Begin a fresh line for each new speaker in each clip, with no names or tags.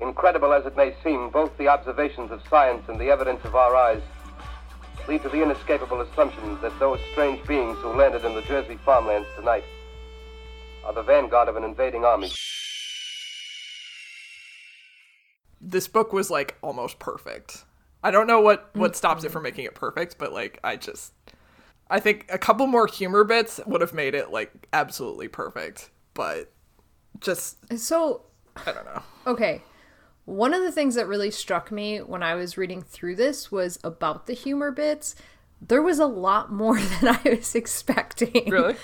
Incredible as it may seem, both the observations of science and the evidence of our eyes lead to the inescapable assumption that those strange beings who landed in the Jersey farmlands tonight are the vanguard of an invading army.
This book was like almost perfect. I don't know what what mm-hmm. stops it from making it perfect, but like I just I think a couple more humor bits would have made it like absolutely perfect, but just
So,
I don't know.
okay. One of the things that really struck me when I was reading through this was about the humor bits. There was a lot more than I was expecting.
Really?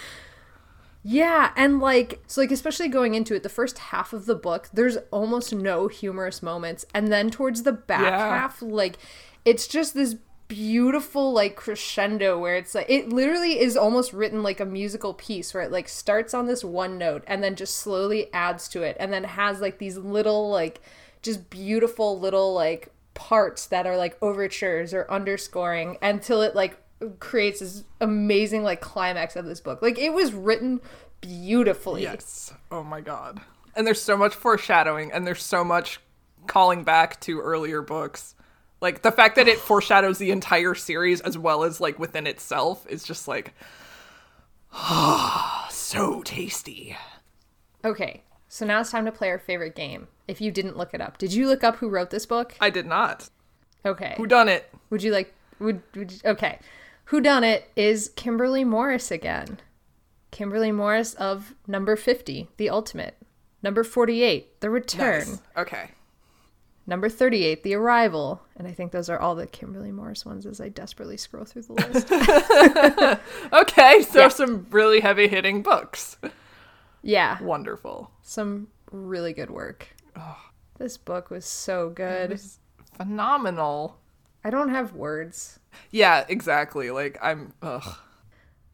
Yeah, and like so like especially going into it, the first half of the book, there's almost no humorous moments. And then towards the back
Yeah.
half, like it's just this beautiful like crescendo where it's like it literally is almost written like a musical piece where it like starts on this one note and then just slowly adds to it and then has like these little like just beautiful little like parts that are like overtures or underscoring until it like creates this amazing like climax of this book. Like it was written beautifully.
Yes. Oh my god. And there's so much foreshadowing and there's so much calling back to earlier books. Like the fact that it foreshadows the entire series as well as like within itself is just like so tasty.
Okay. So now it's time to play our favorite game. If you didn't look it up, did you look up who wrote this book?
I did not.
Okay.
Who done it?
Would you like would, would you- okay. Who done it is Kimberly Morris again. Kimberly Morris of number 50, The Ultimate. Number 48, The Return.
Nice. Okay.
Number 38, The Arrival. And I think those are all the Kimberly Morris ones as I desperately scroll through the list.
Okay, so
Yeah.
some really heavy hitting books.
Yeah.
Wonderful.
Some really good work. This book was so good.
Phenomenal.
I don't have words.
Yeah, exactly. Like I'm ugh.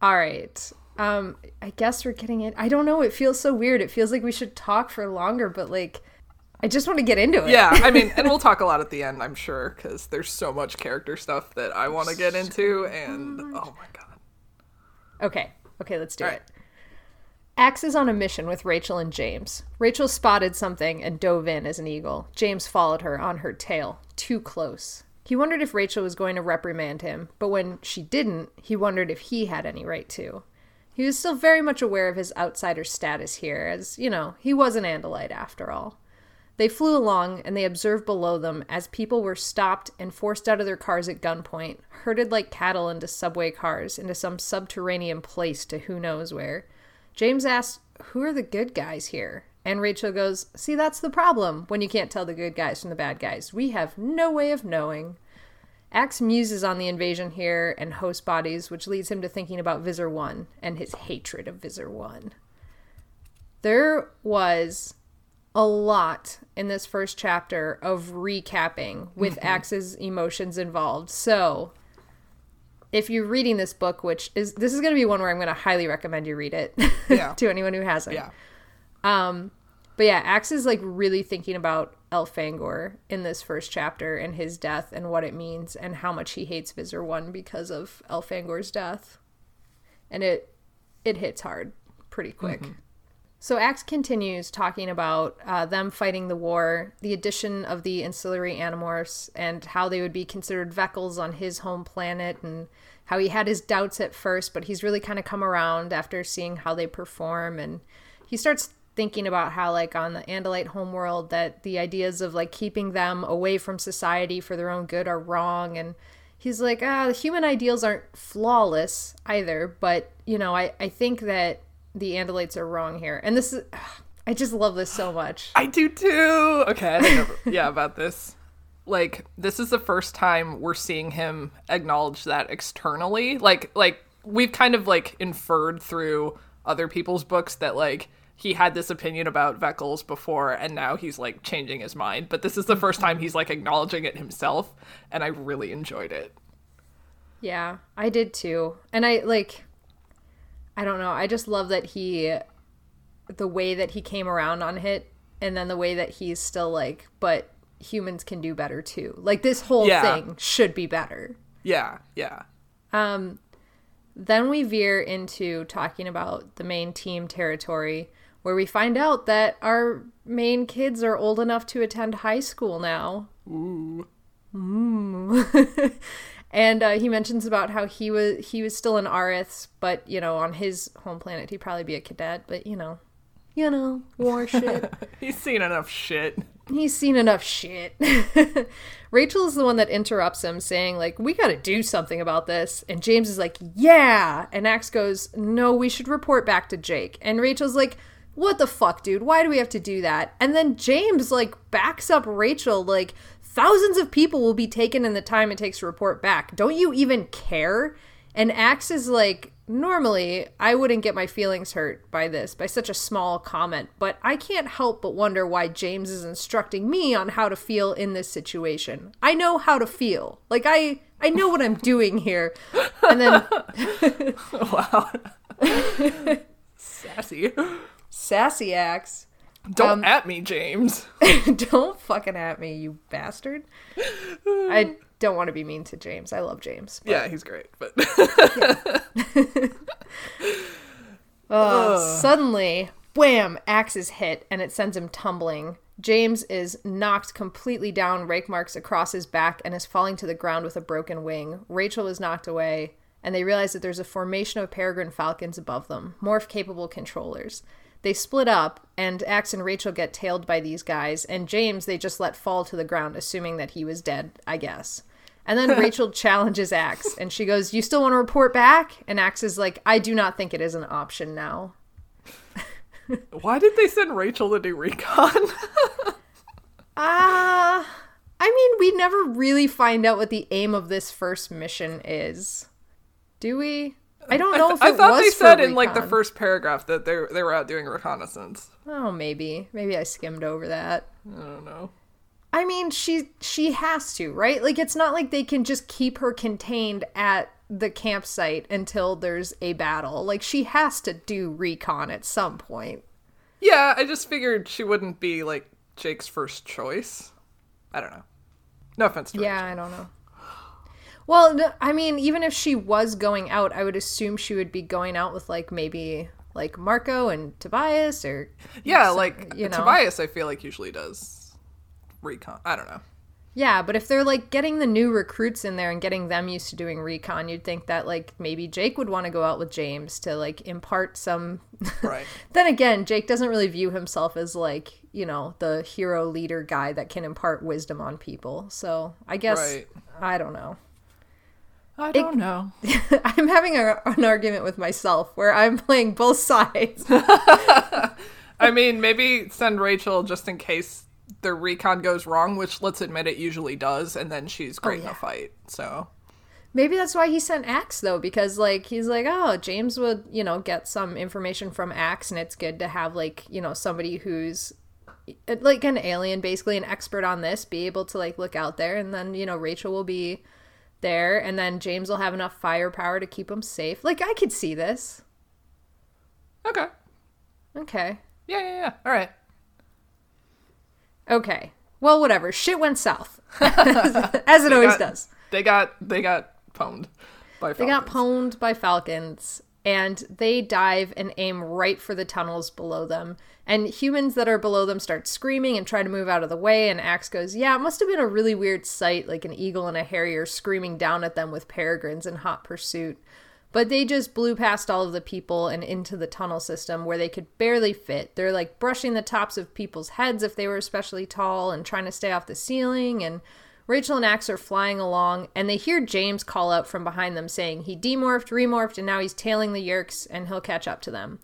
All right. Um I guess we're getting it. I don't know, it feels so weird. It feels like we should talk for longer, but like I just want to get into it.
Yeah, I mean, and we'll talk a lot at the end, I'm sure, because there's so much character stuff that I want to get into, and oh my god.
Okay. Okay, let's do
All
it.
right.
Ax is on a mission with Rachel and James. Rachel spotted something and dove in as an eagle. James followed her on her tail, too close. He wondered if Rachel was going to reprimand him, but when she didn't, he wondered if he had any right to. He was still very much aware of his outsider status here, as, you know, he was an Andalite after all. They flew along and they observed below them as people were stopped and forced out of their cars at gunpoint, herded like cattle into subway cars, into some subterranean place to who knows where. James asks, Who are the good guys here? And Rachel goes, See, that's the problem when you can't tell the good guys from the bad guys. We have no way of knowing. Ax muses on the invasion here and host bodies, which leads him to thinking about Visser 1 and his hatred of Visser 1. There was a lot in this first chapter of recapping with mm-hmm. Ax's emotions involved. So, if you're reading this book, which is this is going to be one where I'm going to highly recommend you read it
Yeah.
to anyone who hasn't.
Yeah.
Um, but yeah, Ax is like really thinking about Elfangor in this first chapter and his death and what it means and how much he hates Visser One because of Elfangor's death. And it it hits hard pretty quick. Mm-hmm. So Ax continues talking about uh, them fighting the war, the addition of the ancillary animorphs, and how they would be considered vecols on his home planet, and how he had his doubts at first, but he's really kind of come around after seeing how they perform, and he starts thinking about how like on the Andalite homeworld that the ideas of like keeping them away from society for their own good are wrong and he's like ah the human ideals aren't flawless either but you know I, I think that the Andalites are wrong here and this is I just love this so much
I do too. Okay, I don't yeah, about this. Like, this is the first time we're seeing him acknowledge that externally. Like, like we've kind of like inferred through other people's books that like he had this opinion about vecols before and now he's like changing his mind. But this is the first time he's like acknowledging it himself and I really enjoyed it.
Yeah, I did too. And I like I don't know. I just love that he the way that he came around on hit and then the way that he's still like but humans can do better too. Like this whole
Yeah.
thing should be better.
Yeah, yeah.
Um, then we veer into talking about the main team territory, where we find out that our main kids are old enough to attend high school now.
Ooh.
Ooh. and uh, he mentions about how he was he was still in aristh, but you know, on his home planet, he'd probably be a cadet. But you know, you know, war shit.
He's seen enough shit.
He's seen enough shit. Rachel is the one that interrupts him, saying, like, we gotta do something about this. And James is like, yeah. And Ax goes, no, we should report back to Jake. And Rachel's like, what the fuck, dude? Why do we have to do that? And then James, like, backs up Rachel, like, thousands of people will be taken in the time it takes to report back. Don't you even care? And Ax is like, normally I wouldn't get my feelings hurt by this, by such a small comment, but I can't help but wonder why James is instructing me on how to feel in this situation. I know how to feel. Like I I know what I'm doing here. And then
wow. Sassy.
sassy Ax,
Don't at me, James.
don't fucking at me, you bastard. I don't want to be mean to James. I love James. but-
Yeah, he's great, but
Uh, suddenly, wham, Ax is hit and it sends him tumbling. James is knocked completely down, rake marks across his back, and is falling to the ground with a broken wing. Rachel is knocked away, and they realize that there's a formation of peregrine falcons above them, morph capable controllers. They split up, and Ax and Rachel get tailed by these guys, and James they just let fall to the ground, assuming that he was dead, I guess. And then Rachel challenges Ax, and she goes, You still want to report back? And Ax is like, I do not think it is an option now.
why did they send Rachel to do recon?
Ah, I mean, we never really find out what the aim of this first mission is. Do we? I don't know if
I thought
was
they said in like the first paragraph that they they were out doing reconnaissance.
Oh, maybe. Maybe I skimmed over that.
I don't know.
I mean, she she has to, right? Like it's not like they can just keep her contained at the campsite until there's a battle. Like she has to do recon at some point.
Yeah, I just figured she wouldn't be like Jake's first choice. I don't know. No offense to
Yeah, I don't know. Well, I mean, even if she was going out, I would assume she would be going out with like maybe like Marco and Tobias or
Yeah, like
you know.
Tobias, I feel like usually does recon. I don't know.
Yeah, but if they're like getting the new recruits in there and getting them used to doing recon, you'd think that like maybe Jake would want to go out with James to like impart some.
Right.
then again, Jake doesn't really view himself as like, you know, the hero leader guy that can impart wisdom on people. So I guess,
Right.
I don't know.
I don't know.
I'm having a, an argument with myself where I'm playing both sides.
I mean, maybe send Rachel just in case the recon goes wrong, which let's admit it usually does, and then she's oh, great in
yeah.
a fight. So
Maybe that's why he sent Ax though, because like he's like, oh, James would you know get some information from Ax, and it's good to have like you know somebody who's like an alien, basically an expert on this, be able to like look out there, and then you know Rachel will be there, and then James will have enough firepower to keep him safe. Like I could see this.
okay,
Okay.
yeah, yeah, yeah. All right.
Okay. Well, whatever. Shit went south, as it always
got-
does.
They got they got pwned by
They got
Falcons.
pwned by falcons, and they dive and aim right for the tunnels below them. And humans that are below them start screaming and try to move out of the way. And Ax goes, Yeah, it must have been a really weird sight, like an eagle and a harrier screaming down at them with peregrines in hot pursuit. But they just blew past all of the people and into the tunnel system where they could barely fit. They're like brushing the tops of people's heads if they were especially tall and trying to stay off the ceiling. And Rachel and Ax are flying along, and they hear James call out from behind them saying he demorphed, remorphed, and now he's tailing the Yeerks and he'll catch up to them.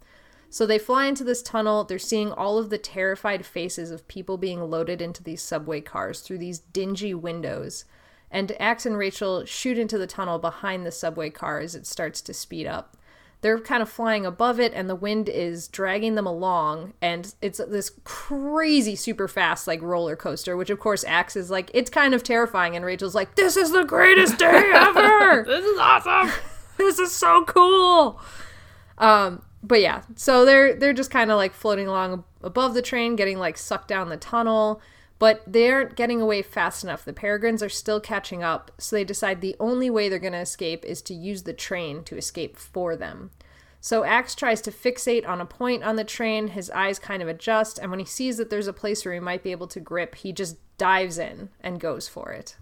So they fly into this tunnel. They're seeing all of the terrified faces of people being loaded into these subway cars through these dingy windows. And Ax and Rachel shoot into the tunnel behind the subway car as it starts to speed up. They're kind of flying above it and the wind is dragging them along and it's this crazy super fast like roller coaster which of course Ax is like it's kind of terrifying and Rachel's like this is the greatest day ever
This is awesome.
this is so cool um but yeah so they're they're just kind of like floating along above the train getting like sucked down the tunnel but they aren't getting away fast enough. The Peregrines are still catching up, so they decide the only way they're going to escape is to use the train to escape for them. So Ax tries to fixate on a point on the train, his eyes kind of adjust, and when he sees that there's a place where he might be able to grip, he just dives in and goes for it.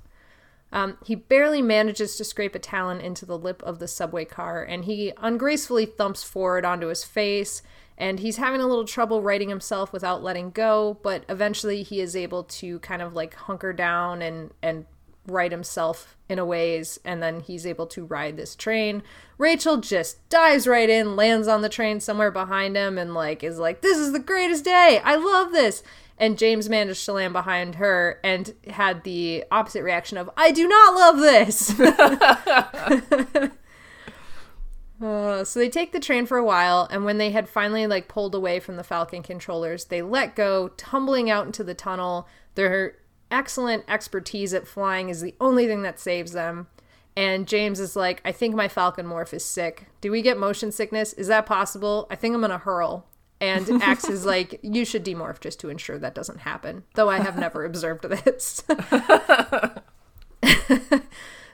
Um, he barely manages to scrape a talon into the lip of the subway car, and he ungracefully thumps forward onto his face and he's having a little trouble writing himself without letting go but eventually he is able to kind of like hunker down and and right himself in a ways and then he's able to ride this train. Rachel just dives right in lands on the train somewhere behind him and like is like this is the greatest day! I love this! And james managed to land behind her and had the opposite reaction of i do not love this Uh, so they take the train for a while, and when they had finally like pulled away from the Falcon controllers, they let go, tumbling out into the tunnel. Their excellent expertise at flying is the only thing that saves them. And James is like, I think my Falcon morph is sick. Do we get motion sickness? Is that possible? I think I'm gonna hurl. And Ax is like, you should demorph just to ensure that doesn't happen. Though I have never observed this.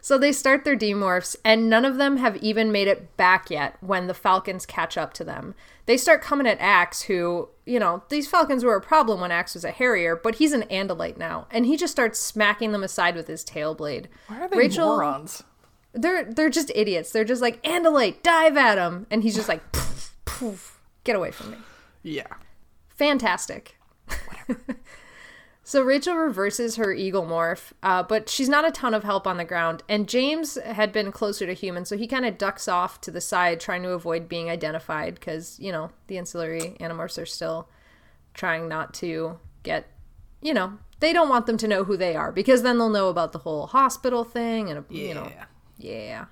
So they start their demorphs, and none of them have even made it back yet when the Falcons catch up to them. They start coming at Ax, who, you know, these Falcons were a problem when Ax was a Harrier, but he's an Andalite now, and he just starts smacking them aside with his tail blade.
Why are they
Rachel-
morons?
They're they're just idiots. They're just like Andalite, dive at him, and he's just like, poof, poof, get away from me.
Yeah.
Fantastic. so Rachel reverses her eagle morph, uh, but she's not a ton of help on the ground. And James had been closer to human, so he kind of ducks off to the side, trying to avoid being identified because, you know, the ancillary animorphs are still trying not to get, you know, they don't want them to know who they are because then they'll know about the whole hospital thing and, you know,
Yeah.
yeah.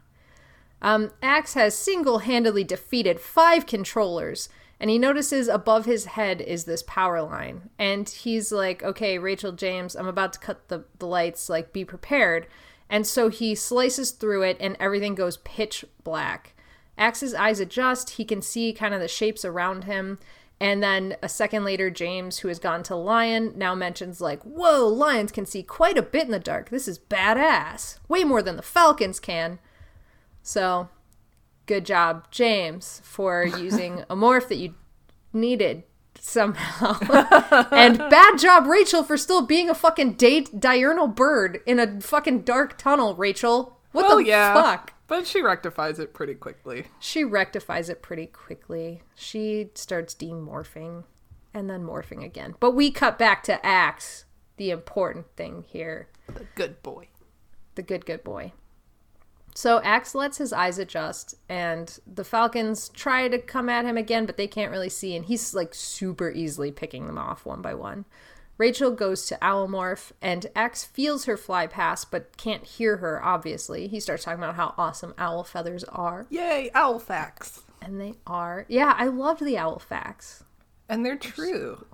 Um, Ax has single handedly defeated five controllers, and he notices above his head is this power line. And he's like, okay, Rachel James, I'm about to cut the, the lights, like, be prepared. And so he slices through it, and everything goes pitch black. Ax's eyes adjust, he can see kind of the shapes around him. And then a second later, James, who has gone to Lion, now mentions, like, whoa, lions can see quite a bit in the dark. This is badass. Way more than the falcons can. So, good job, James, for using a morph that you needed somehow. and bad job, Rachel, for still being a fucking day- diurnal bird in a fucking dark tunnel, Rachel. What
Well,
the
yeah.
fuck?
But she rectifies it pretty quickly.
She rectifies it pretty quickly. She starts demorphing and then morphing again. But we cut back to Ax, the important thing here.
The good boy.
the good good boy. So Ax lets his eyes adjust, and the Falcons try to come at him again, but they can't really see, and he's like super easily picking them off one by one. Rachel goes to Owlmorph, and Ax feels her fly past, but can't hear her, obviously. He starts talking about how awesome owl feathers are,
Yay, owl facts.
and they are. Yeah, I loved the owl facts.
And they're true.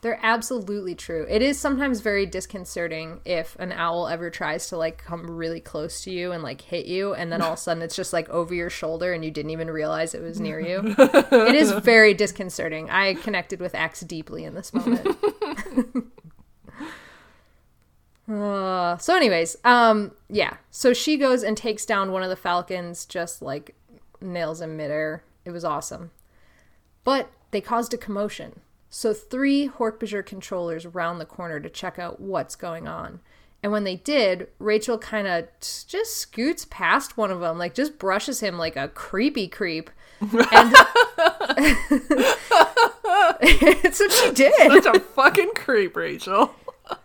They're absolutely true. It is sometimes very disconcerting if an owl ever tries to like come really close to you and like hit you, and then all of a sudden it's just like over your shoulder and you didn't even realize it was near you. it is very disconcerting. I connected with Ax deeply in this moment. uh, so, anyways, um, yeah. So she goes and takes down one of the falcons, just like nails him midair. It was awesome. But they caused a commotion. So three Hork-Bajir controllers round the corner to check out what's going on. And when they did, Rachel kind of t- just scoots past one of them, like just brushes him like a creepy creep. And that's what she did.
Such a fucking creep, Rachel.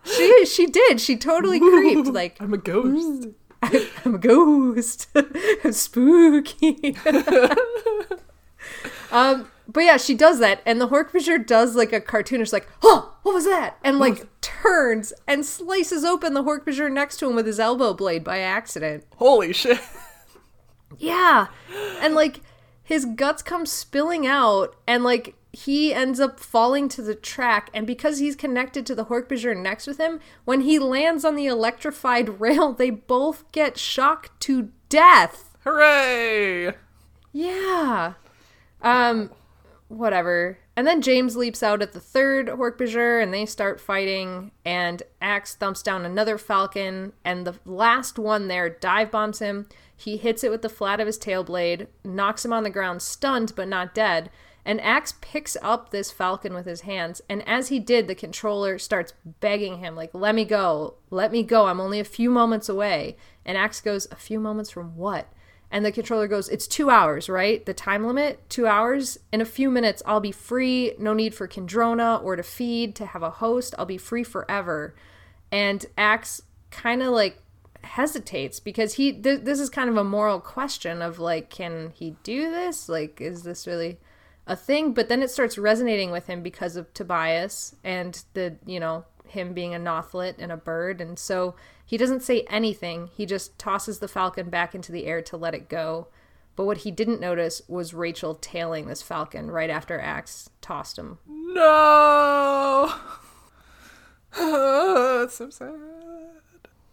She she did. She totally creeped. Like
I'm a ghost.
I'm a ghost. I'm spooky. um, but yeah, she does that, and the Hork-Bajir does like a cartoonish, like, "Oh, what was that?" and like turns and slices open the Hork-Bajir next to him with his elbow blade by accident.
Holy shit.
Yeah, and like his guts come spilling out and like he ends up falling to the track and because he's connected to the Hork-Bajir next with him, when he lands on the electrified rail, they both get shocked to death.
Hooray!
Yeah. Um whatever. And then James leaps out at the third Hork-Bajir and they start fighting and Ax thumps down another falcon and the last one there dive bombs him. He hits it with the flat of his tail blade, knocks him on the ground stunned but not dead. And Ax picks up this falcon with his hands, and as he did, the controller starts begging him, like, let me go, let me go, I'm only a few moments away. And Axe goes, a few moments from what? And the controller goes, It's two hours, right? The time limit, two hours. In a few minutes, I'll be free. No need for Kandrona or to feed, to have a host. I'll be free forever. And Ax kind of like hesitates because he, th- this is kind of a moral question of like, can he do this? Like, is this really a thing? But then it starts resonating with him because of Tobias and the, you know, him being a nothlit and a bird. And so he doesn't say anything. He just tosses the falcon back into the air to let it go. But what he didn't notice was Rachel tailing this falcon right after Ax tossed him.
No! That's so sad.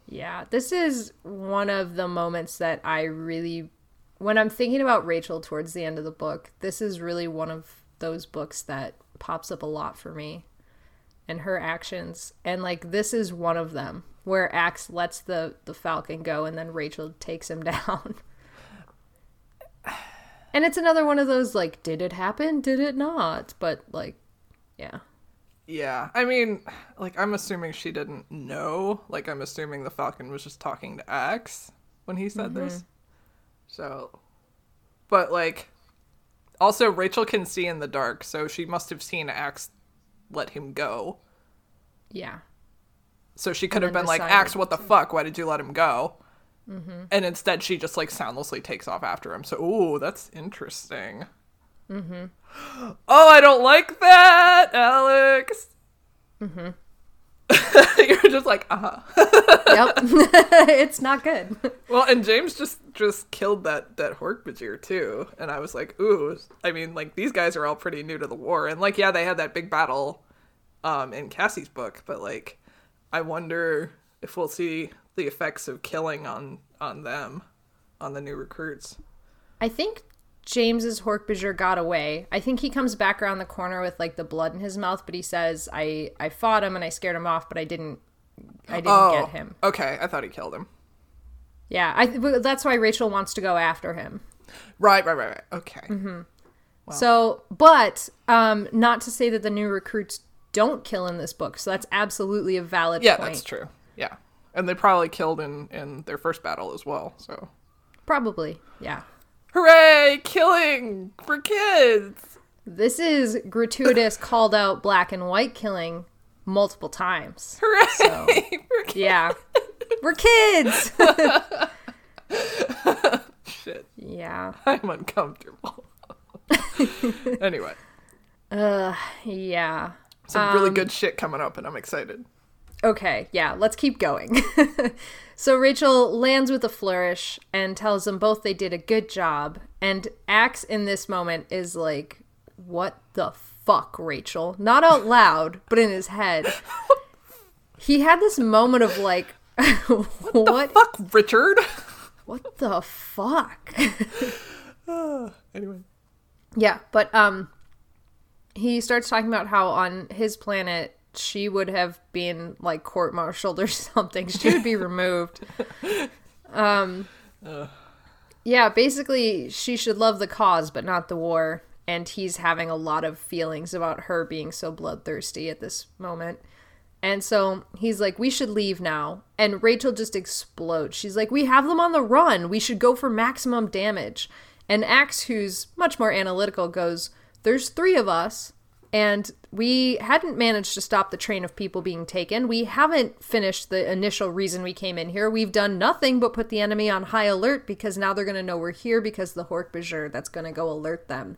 Yeah, this is one of the moments that I really, when I'm thinking about Rachel towards the end of the book, this is really one of those books that pops up a lot for me and her actions. And like, this is one of them where Ax lets the, the falcon go and then Rachel takes him down. and it's another one of those, like, did it happen? Did it not? But like, yeah.
Yeah, I mean, like, I'm assuming she didn't know. Like, I'm assuming the Falcon was just talking to Ax when he said this. Mm-hmm. So, but like, also Rachel can see in the dark, so she must have seen Ax let him go.
Yeah.
So she could have been like, Ax, what the fuck? Why did you let him go? And instead, she just like soundlessly takes off after him. So, ooh, that's interesting. Mm-hmm. Oh, I don't like that, Alex. Mm-hmm. You're just like, uh huh.
Yep. it's not good.
Well, and James just just killed that that Hork-Bajir too, and I was like, ooh. I mean, like these guys are all pretty new to the war, and like, yeah, they had that big battle, um, in Cassie's book, but like, I wonder if we'll see the effects of killing on on them, on the new recruits.
I think James's Hork-Bajir got away. I think he comes back around the corner with like the blood in his mouth, but he says, "I I fought him and I scared him off, but I didn't I didn't
Oh,
get him."
okay. I thought he killed him.
Yeah, I that's why Rachel wants to go after him.
Right, right, right, right. Okay.
Mm-hmm. So, but um not to say that the new recruits don't kill in this book. So that's absolutely a valid
Yeah,
point.
that's true. Yeah, and they probably killed in in their first battle as well. So,
Probably. Yeah.
Hooray, killing for kids!
This is gratuitous called out black and white killing multiple times.
Hooray! for kids.
Yeah. We're kids.
Shit,
yeah.
I'm uncomfortable. anyway, Uh,
Yeah.
some
Um,
really good shit coming up, and I'm excited.
Okay, yeah, let's keep going. So Rachel lands with a flourish and tells them both they did a good job. And Ax in this moment is like, What the fuck, Rachel? Not out loud, but in his head. He had this moment of like, What?
The fuck, Richard.
What the fuck?
anyway,
Yeah, but um he starts talking about how on his planet she would have been like court-martialed or something. She would be removed. Um Yeah, basically she should love the cause but not the war and he's having a lot of feelings about her being so bloodthirsty at this moment. And so he's like, We should leave now. And Rachel just explodes. She's like, We have them on the run. We should go for maximum damage. And Ax, who's much more analytical, goes, There's three of us, and we hadn't managed to stop the train of people being taken. We haven't finished the initial reason we came in here. We've done nothing but put the enemy on high alert because now they're going to know we're here because the Hork-Bajir that's going to go alert them.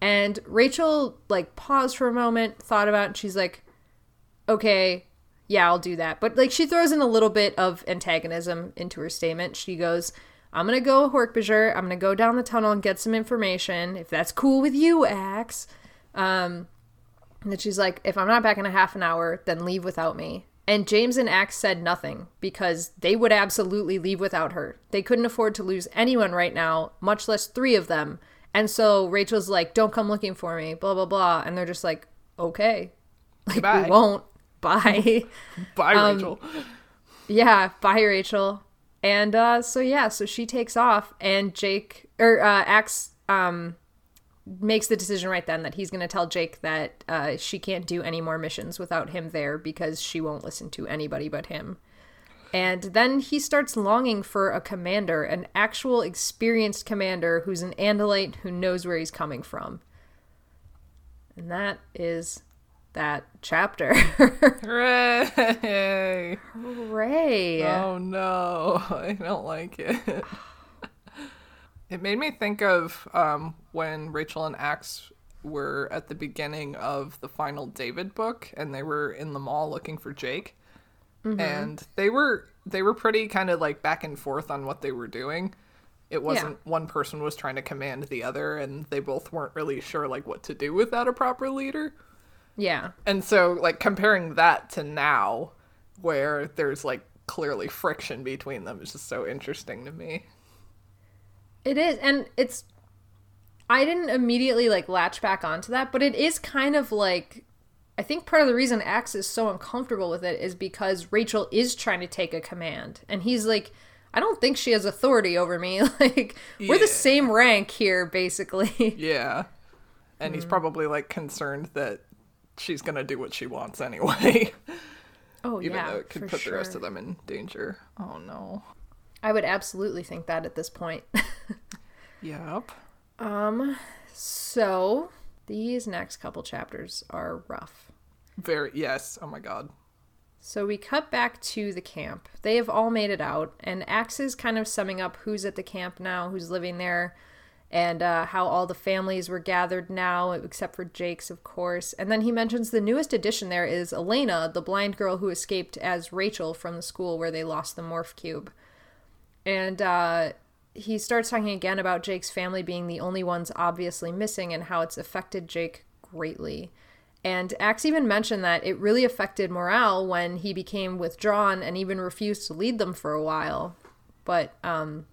And Rachel, like, paused for a moment, thought about it, and she's like, okay, yeah, I'll do that. But like she throws in a little bit of antagonism into her statement. She goes, I'm gonna go Hork-Bajir. I'm gonna go down the tunnel and get some information. If that's cool with you, Ax. Um, and then she's like, if I'm not back in a half an hour, then leave without me. And James and Ax said nothing because they would absolutely leave without her. They couldn't afford to lose anyone right now, much less three of them. And so Rachel's like, don't come looking for me, blah, blah, blah. And they're just like, okay. Like,
Goodbye.
we won't. Bye.
Bye,
Um,
Rachel.
yeah, bye, Rachel. And uh, so, yeah, so she takes off, and Jake, or uh, Ax, um, makes the decision right then that he's going to tell Jake that uh, she can't do any more missions without him there because she won't listen to anybody but him. And then he starts longing for a commander, an actual experienced commander who's an Andalite who knows where he's coming from. And that is that chapter.
Hooray!
Hooray!
Oh no, I don't like it. It made me think of um, when Rachel and Ax were at the beginning of the final David book, and they were in the mall looking for Jake, and they were they were pretty kind of like back and forth on what they were doing. It wasn't one person was trying to command the other, and they both weren't really sure like what to do without a proper leader.
Yeah.
And so, like, comparing that to now, where there's like clearly friction between them, is just so interesting to me.
It is, and it's. I didn't immediately like latch back onto that, but it is kind of like. I think part of the reason Ax is so uncomfortable with it is because Rachel is trying to take a command, and he's like, "I don't think she has authority over me. like, we're the same rank here, basically."
Yeah. And he's mm. probably like concerned that she's gonna do what she wants anyway,
oh
even
yeah,
though it could
for
put
sure.
the rest of them in danger. Oh no.
I would absolutely think that at this point.
Yep.
um, so these next couple chapters are rough.
Very yes. Oh my god.
So we cut back to the camp. They have all made it out, and Ax is kind of summing up who's at the camp now, who's living there, and uh, how all the families were gathered now, except for Jake's, of course. And then he mentions the newest addition there is Elena, the blind girl who escaped as Rachel from the school where they lost the morph cube. And uh, he starts talking again about Jake's family being the only ones obviously missing and how it's affected Jake greatly. And Ax even mentioned that it really affected morale when he became withdrawn and even refused to lead them for a while. But um,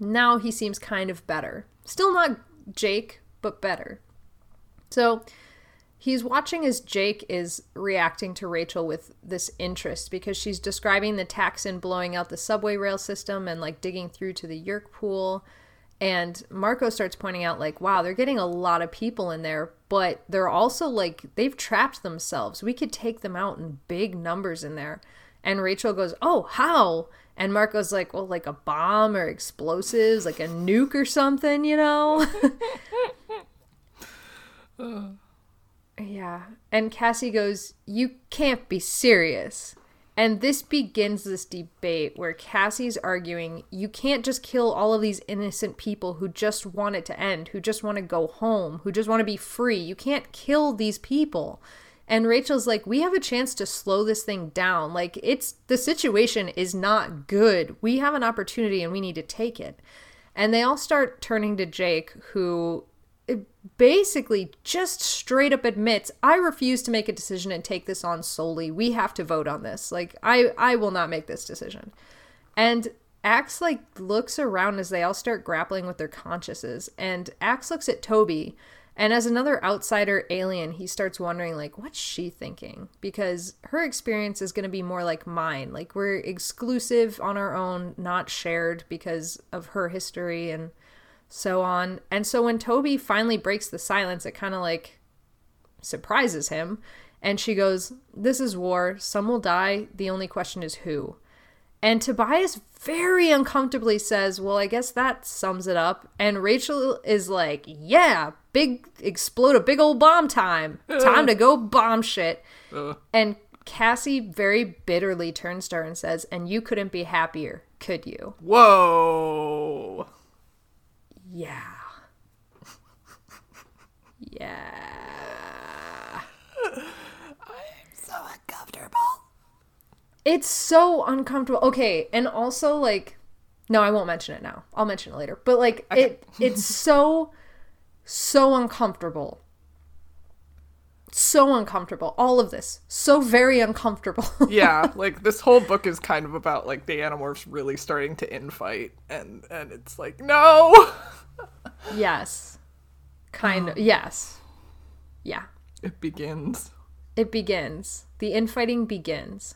now he seems kind of better. Still not Jake, but better. So he's watching as Jake is reacting to Rachel with this interest because she's describing the Taxxon blowing out the subway rail system and like digging through to the Yeerk pool. And Marco starts pointing out, like, wow, they're getting a lot of people in there, but they're also like, they've trapped themselves. We could take them out in big numbers in there. And Rachel goes, oh, how? And Marco's like, well, like a bomb or explosives, like a nuke or something, you know? Uh, yeah. And Cassie goes, you can't be serious. And this begins this debate where Cassie's arguing you can't just kill all of these innocent people who just want it to end, who just want to go home, who just want to be free. You can't kill these people. And Rachel's like, we have a chance to slow this thing down. Like, it's the situation is not good. We have an opportunity and we need to take it. And they all start turning to Jake, who basically just straight up admits I refuse to make a decision and take this on solely. We have to vote on this. Like I I will not make this decision. And Ax like looks around as they all start grappling with their consciences and Ax looks at Toby and as another outsider alien, he starts wondering like what's she thinking? Because her experience is going to be more like mine. Like we're exclusive on our own, not shared because of her history and so on. And so when Toby finally breaks the silence, it kind of like surprises him. And she goes, This is war. Some will die. The only question is who. And Tobias very uncomfortably says, Well, I guess that sums it up. And Rachel is like, Yeah, big explode a big old bomb time. Time to go bomb shit.
Uh,
And Cassie very bitterly turns to her and says, And you couldn't be happier, could you?
whoa.
Yeah. Yeah.
I'm so uncomfortable.
It's so uncomfortable. Okay, and also like No, I won't mention it now. I'll mention it later. But like it it's so so uncomfortable. So uncomfortable. All of this. So very uncomfortable.
yeah, like this whole book is kind of about like the Animorphs really starting to infight and and it's like, no.
Yes. Kind of. Yes. Yeah.
It begins.
It begins. The infighting begins.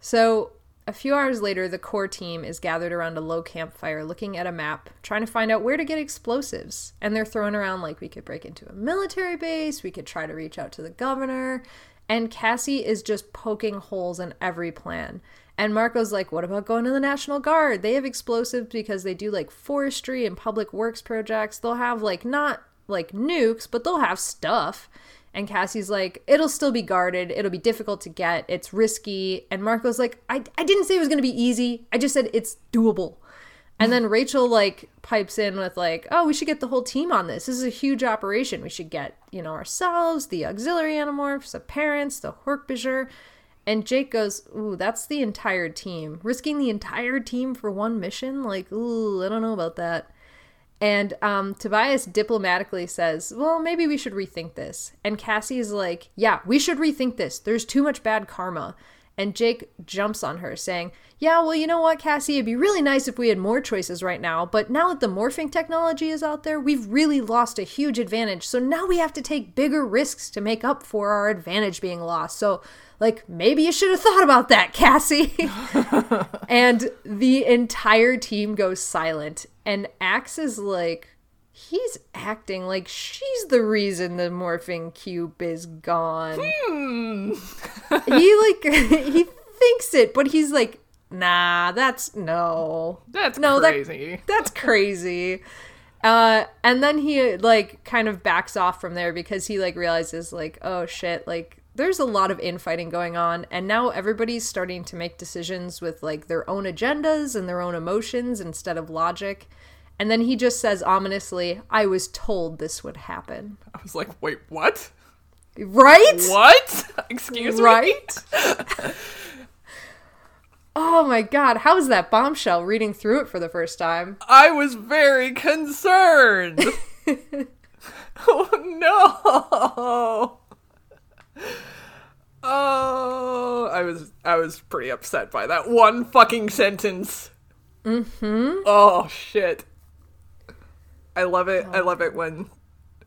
So, a few hours later, the core team is gathered around a low campfire looking at a map, trying to find out where to get explosives. And they're throwing around like we could break into a military base, we could try to reach out to the governor. And Cassie is just poking holes in every plan. And Marco's like, what about going to the National Guard? They have explosives because they do like forestry and public works projects. They'll have like not like nukes, but they'll have stuff. And Cassie's like, it'll still be guarded. It'll be difficult to get. It's risky. And Marco's like, I, I didn't say it was going to be easy. I just said it's doable. And then Rachel like pipes in with like, oh, we should get the whole team on this. This is a huge operation. We should get, you know, ourselves, the auxiliary animorphs, the parents, the Hork-Bajir. And Jake goes, ooh, that's the entire team. Risking the entire team for one mission? Like, ooh, I don't know about that. And um, Tobias diplomatically says, Well, maybe we should rethink this. And Cassie is like, Yeah, we should rethink this. There's too much bad karma. And Jake jumps on her, saying, Yeah, well, you know what, Cassie? It'd be really nice if we had more choices right now. But now that the morphing technology is out there, we've really lost a huge advantage. So now we have to take bigger risks to make up for our advantage being lost. So, like, maybe you should have thought about that, Cassie. and the entire team goes silent. And Ax is like, he's acting like she's the reason the morphing cube is gone.
Hmm.
he like he thinks it, but he's like, nah, that's no.
That's
no, that-
crazy.
that's crazy. Uh, and then he like kind of backs off from there because he like realizes like, oh shit, like there's a lot of infighting going on, and now everybody's starting to make decisions with like their own agendas and their own emotions instead of logic. And then he just says ominously, I was told this would happen.
I was like, wait, what?
Right?
What? Excuse me?
Right? oh my god, how was that bombshell reading through it for the first time?
I was very concerned. oh no. Oh, I was I was pretty upset by that one fucking sentence. Mhm. Oh shit. I love it. I oh, love it when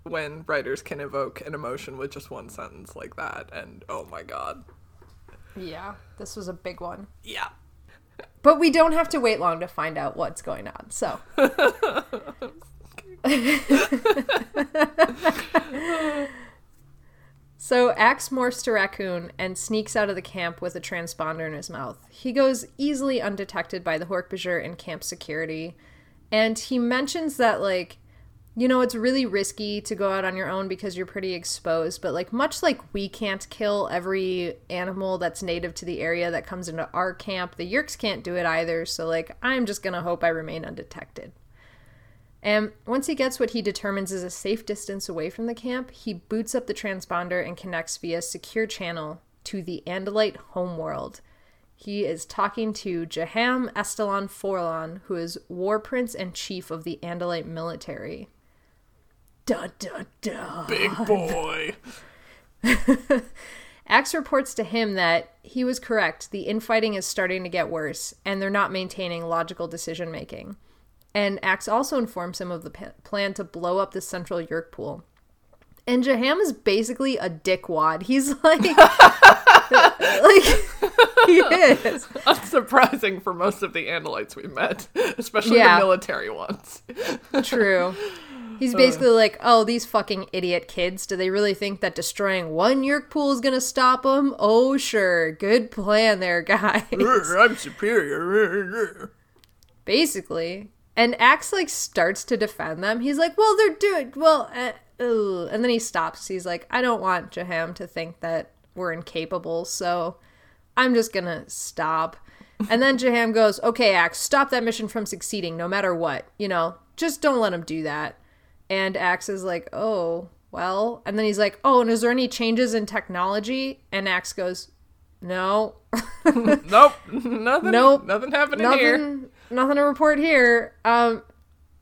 when writers can evoke an emotion with just one sentence like that and oh my god.
Yeah, this was a big one.
Yeah.
But we don't have to wait long to find out what's going on. So, so Ax morphs to raccoon and sneaks out of the camp with a transponder in his mouth. He goes easily undetected by the Hork-Bajir and camp security, and he mentions that like you know, it's really risky to go out on your own because you're pretty exposed. But, like, much like we can't kill every animal that's native to the area that comes into our camp, the Yeerks can't do it either. So, like, I'm just to hope I remain undetected. And once he gets what he determines is a safe distance away from the camp, he boots up the transponder and connects via secure channel to the Andalite homeworld. He is talking to Jaham Estalon Forlon, who is war prince and chief of the Andalite military. Dun dun dun.
Big boy.
Ax reports to him that he was correct. The infighting is starting to get worse, and they're not maintaining logical decision making. And Ax also informs him of the p- plan to blow up the central Yeerk pool. And Jaham is basically a dickwad. He's like, like he is.
Unsurprising for most of the Andalites we met, especially
Yeah.
the military ones.
True. He's basically like, oh, these fucking idiot kids. Do they really think that destroying one Yeerk pool is gonna stop them? Oh, sure. Good plan there, guys.
I'm superior.
basically. And Ax like starts to defend them. He's like, "Well, they're doing well," uh, and then he stops. He's like, "I don't want Jaham to think that we're incapable, so I'm just gonna stop." And then Jaham goes, "Okay, Ax, stop that mission from succeeding, no matter what. You know, just don't let him do that." And Ax is like, "Oh, well," and then he's like, "Oh, and is there any changes in technology?" And Ax goes, "No."
Nope. Nothing.
Nope.
Nothing happening here.
Nothing nothing to report here. Um,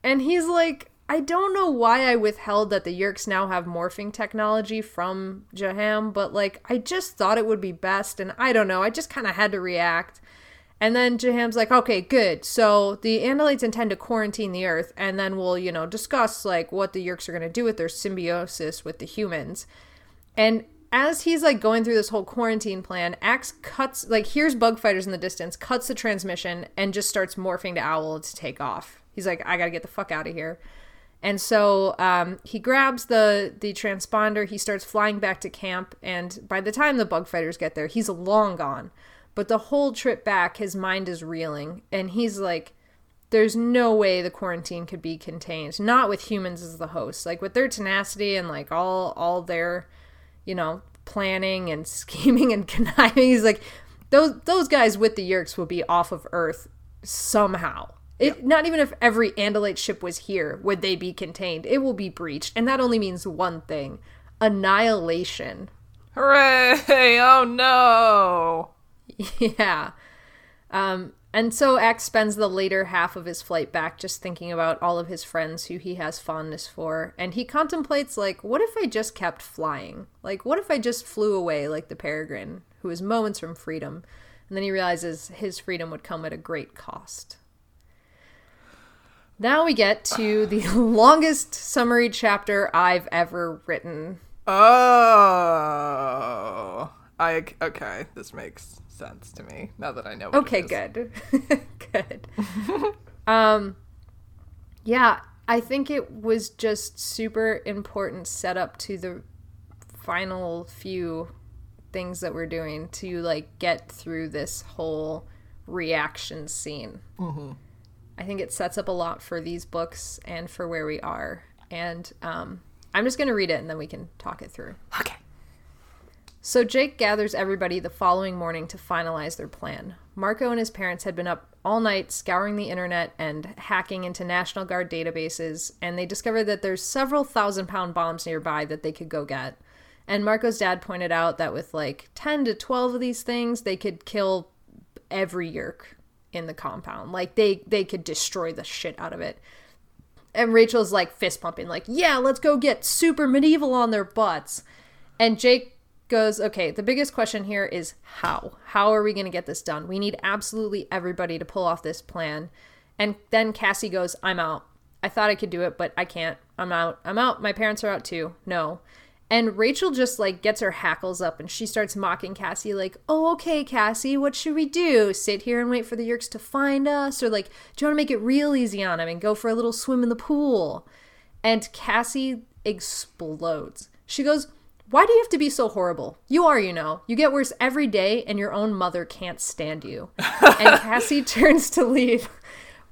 and he's like, I don't know why I withheld that the Yeerks now have morphing technology from Jaham, but like, I just thought it would be best, and I don't know, I just kind of had to react. And then Jaham's like, okay, good. So the Andalites intend to quarantine the Earth, and then we'll, you know, discuss like what the Yeerks are going to do with their symbiosis with the humans. And as he's like going through this whole quarantine plan, Ax cuts like here's bug fighters in the distance, cuts the transmission, and just starts morphing to Owl to take off. He's like, I gotta get the fuck out of here. And so um, he grabs the the transponder. He starts flying back to camp, and by the time the bug fighters get there, he's long gone. But the whole trip back, his mind is reeling, and he's like, "There's no way the quarantine could be contained. Not with humans as the host. Like with their tenacity and like all all their, you know, planning and scheming and conniving. He's like, those those guys with the Yeerks will be off of Earth somehow." It, Not even if every Andalite ship was here would they be contained. It will be breached, and that only means one thing: annihilation.
Hooray! Oh no!
yeah. Um, and so Ax spends the later half of his flight back just thinking about all of his friends who he has fondness for, and he contemplates like, what if I just kept flying? Like, what if I just flew away like the Peregrine, who is moments from freedom? And then he realizes his freedom would come at a great cost. Now we get to the longest summary chapter I've ever written.
Oh, I okay. This makes sense to me now that I know. What
Okay, good. good. um yeah, I think it was just super important setup to the final few things that we're doing to like get through this whole reaction scene. I think it sets up a lot for these books and for where we are. And um, I'm just going to read it and then we can talk it through.
Okay.
So Jake gathers everybody the following morning to finalize their plan. Marco and his parents had been up all night scouring the internet and hacking into National Guard databases, and they discovered that there's several thousand pound bombs nearby that they could go get. And Marco's dad pointed out that with like 10 to 12 of these things, they could kill every Yeerk in the compound. Like they they could destroy the shit out of it. And Rachel's like fist pumping, like, yeah, let's go get super medieval on their butts. And Jake goes, okay, the biggest question here is how? How are we going to get this done? We need absolutely everybody to pull off this plan. And then Cassie goes, I'm out. I thought I could do it, but I can't. I'm out. I'm out. My parents are out too. No. And Rachel just like gets her hackles up and she starts mocking Cassie, like, oh, okay, Cassie, what should we do? Sit here and wait for the Yeerks to find us? Or like, do you want to make it real easy on him and go for a little swim in the pool? And Cassie explodes. She goes, why do you have to be so horrible? You are, you know. You get worse every day, and your own mother can't stand you. and Cassie turns to leave.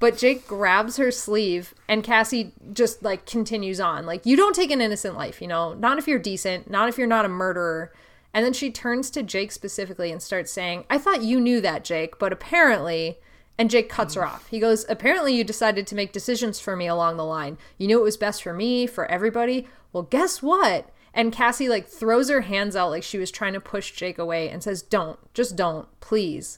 But Jake grabs her sleeve, and Cassie just like continues on. Like, you don't take an innocent life, you know? Not if you're decent, not if you're not a murderer. And then she turns to Jake specifically and starts saying, I thought you knew that, Jake, but apparently. And Jake cuts her off. He goes, Apparently, you decided to make decisions for me along the line. You knew it was best for me, for everybody. Well, guess what? And Cassie like throws her hands out like she was trying to push Jake away and says, "Don't. Just don't, please."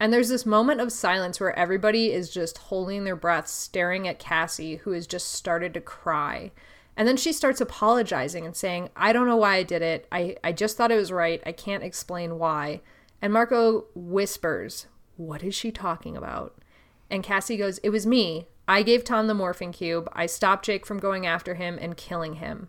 And there's this moment of silence where everybody is just holding their breath, staring at Cassie, who has just started to cry. And then she starts apologizing and saying, I don't know why I did it. I, I just thought it was right. I can't explain why. And Marco whispers, What is she talking about? And Cassie goes, It was me. I gave Tom the morphing cube. I stopped Jake from going after him and killing him.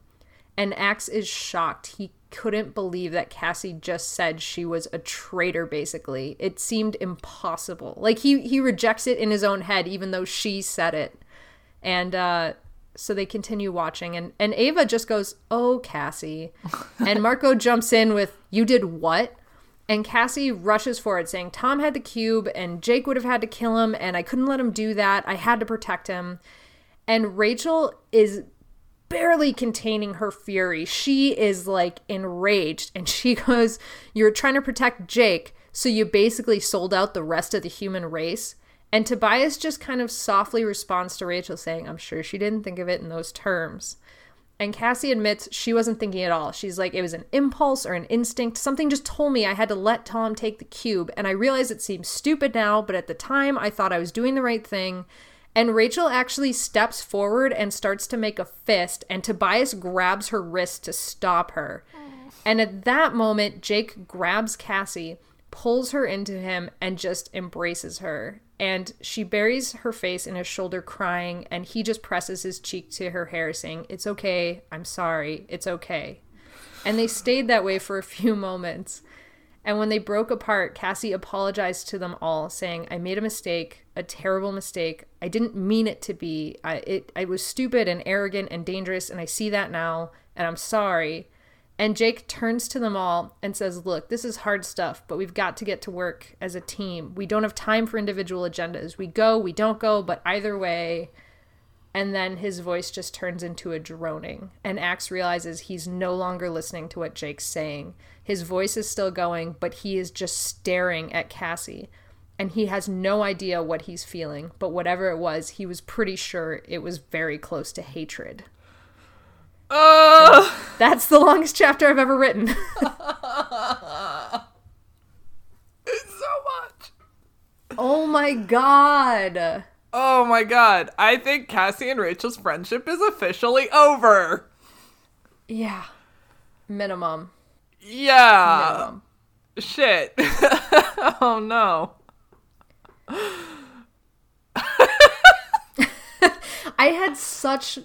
And Ax is shocked. He couldn't believe that Cassie just said she was a traitor basically. It seemed impossible. Like he he rejects it in his own head even though she said it. And uh so they continue watching and and Ava just goes, "Oh, Cassie." and Marco jumps in with, "You did what?" And Cassie rushes forward saying, "Tom had the cube and Jake would have had to kill him and I couldn't let him do that. I had to protect him." And Rachel is barely containing her fury. She is like enraged and she goes, You're trying to protect Jake, so you basically sold out the rest of the human race. And Tobias just kind of softly responds to Rachel, saying, I'm sure she didn't think of it in those terms. And Cassie admits she wasn't thinking at all. She's like, it was an impulse or an instinct. Something just told me I had to let Tom take the cube. And I realize it seems stupid now, but at the time I thought I was doing the right thing. And Rachel actually steps forward and starts to make a fist, and Tobias grabs her wrist to stop her. And at that moment, Jake grabs Cassie, pulls her into him, and just embraces her. And she buries her face in his shoulder, crying, and he just presses his cheek to her hair, saying, It's okay. I'm sorry. It's okay. And they stayed that way for a few moments. And when they broke apart, Cassie apologized to them all, saying, I made a mistake, a terrible mistake. I didn't mean it to be. I, it, I was stupid and arrogant and dangerous, and I see that now, and I'm sorry. And Jake turns to them all and says, Look, this is hard stuff, but we've got to get to work as a team. We don't have time for individual agendas. We go, we don't go, but either way. And then his voice just turns into a droning. And Ax realizes he's no longer listening to what Jake's saying. His voice is still going, but he is just staring at Cassie. And he has no idea what he's feeling, but whatever it was, he was pretty sure it was very close to hatred.
Uh,
That's the longest chapter I've ever written.
it's so much.
oh my god.
Oh my god. I think Cassie and Rachel's friendship is officially over.
Yeah. Minimum.
Yeah.
Minimum.
Shit. oh no.
I had such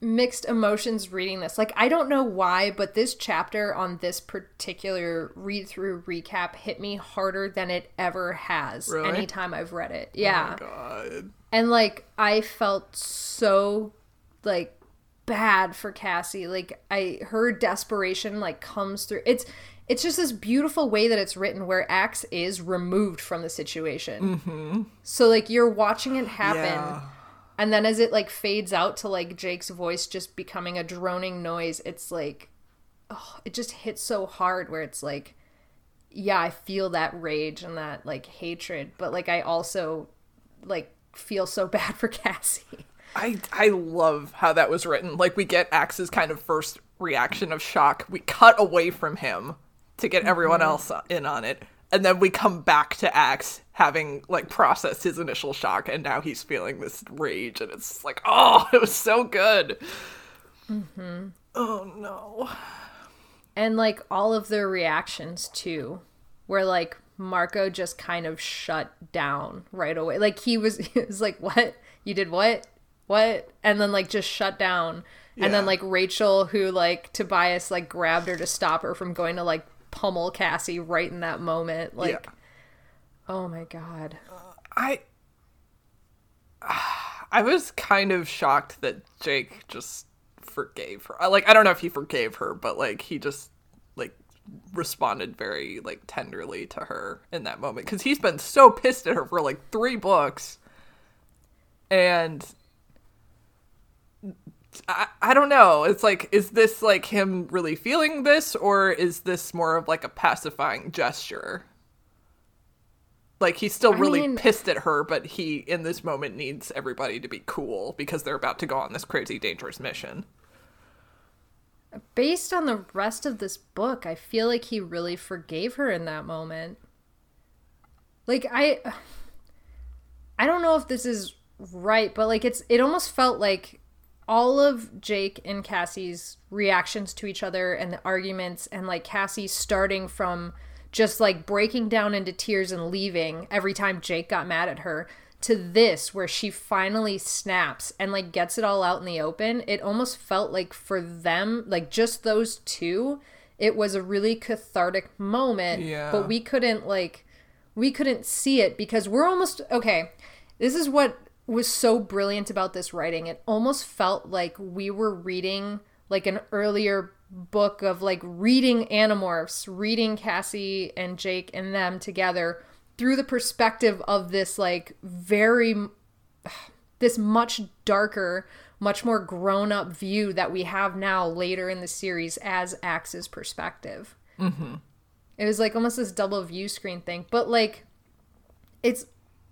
mixed emotions reading this. Like, I don't know why, but this chapter on this particular read through recap hit me harder than it ever has
Really?
anytime I've read it. Oh yeah.
Oh god.
And like I felt so like bad for Cassie. Like I her desperation like comes through. It's it's just this beautiful way that it's written where Ax is removed from the situation. Mm-hmm. So like you're watching it happen.
Yeah.
And then as it like fades out to like Jake's voice just becoming a droning noise, it's like oh, it just hits so hard where it's like yeah, I feel that rage and that like hatred, but like I also like feel so bad for Cassie.
I I love how that was written. Like we get Ax's kind of first reaction of shock. We cut away from him to get everyone mm-hmm. else in on it. And then we come back to Ax having like processed his initial shock and now he's feeling this rage and it's like, oh, it was so good. Mm-hmm. Oh no.
And like all of their reactions too, where like Marco just kind of shut down right away. Like he was he was like, What? You did what? What? And then like just shut down. And then like Rachel, who like Tobias like grabbed her to stop her from going to like pummel Cassie right in that moment. Like
yeah.
oh my god.
I I was kind of shocked that Jake just forgave her. Like I don't know if he forgave her, but like he just responded very like tenderly to her in that moment cuz he's been so pissed at her for like 3 books. And I, I don't know. It's like, is this like him really feeling this, or is this more of like a pacifying gesture? Like he's still
I
really
mean-
pissed at her, but he in this moment needs everybody to be cool because they're about to go on this crazy dangerous mission.
Based on the rest of this book, I feel like he really forgave her in that moment. Like I I don't know if this is right, but like it's it almost felt like all of Jake and Cassie's reactions to each other and the arguments and like Cassie starting from just like breaking down into tears and leaving every time Jake got mad at her to this where she finally snaps and like gets it all out in the open it almost felt like for them like just those two it was a really cathartic moment
Yeah.
but we couldn't like we couldn't see it because we're almost okay this is what was so brilliant about this writing it almost felt like we were reading like an earlier book of like reading animorphs reading cassie and jake and them together through the perspective of this like very this much darker much more grown up view that we have now later in the series as Ax's perspective. Mm-hmm. It was like almost this double view screen thing but like it's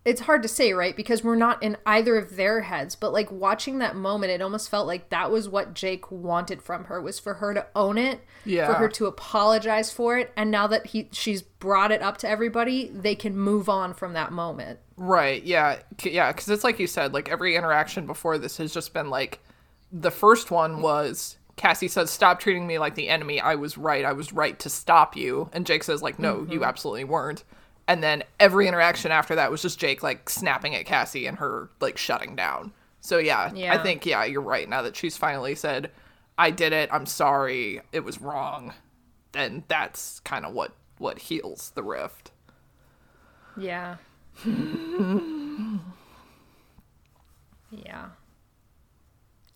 it's hard to say, right? Because we're not in either of their heads, but like watching that moment, it almost felt like that was what Jake wanted from her was for her to own it,
Yeah.
for her to apologize for it, and now that he she's brought it up to everybody, they can move on from that moment.
Right. Yeah. Yeah. Because it's like you said, like every interaction before this has just been like the first one was Cassie says, Stop treating me like the enemy. I was right. I was right to stop you. And Jake says, like, no, you mm-hmm. absolutely weren't. And then every interaction after that was just Jake like snapping at Cassie and her like shutting down. So yeah, I think yeah, you're right. Now that she's finally said, I did it, I'm sorry, it was wrong, then that's kind of what what heals the rift.
Yeah. yeah.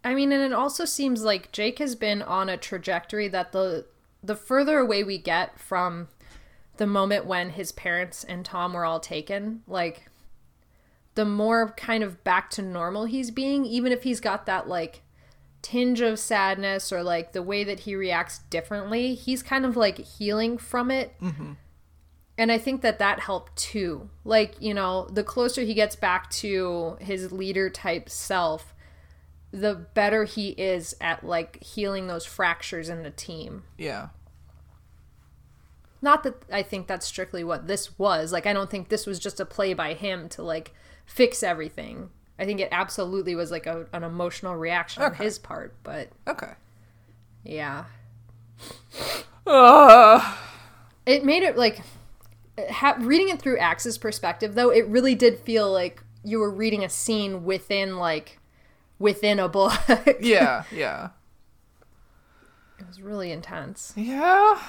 I mean, and it also seems like Jake has been on a trajectory that the the further away we get from the moment when his parents and Tom were all taken, like the more kind of back to normal he's being, even if he's got that like tinge of sadness or like the way that he reacts differently, he's kind of like healing from it. Mm-hmm. And I think that that helped too. Like, you know, the closer he gets back to his leader type self, the better he is at like healing those fractures in the team.
Yeah.
Not that I think that's strictly what this was. Like, I don't think this was just a play by him to like fix everything. I think it absolutely was like a, an emotional reaction on his part. But
Okay.
yeah,
Uh,
it made it like ha- reading it through Ax's perspective, though, it really did feel like you were reading a scene within like within a book.
yeah, yeah, It
was really intense.
Yeah.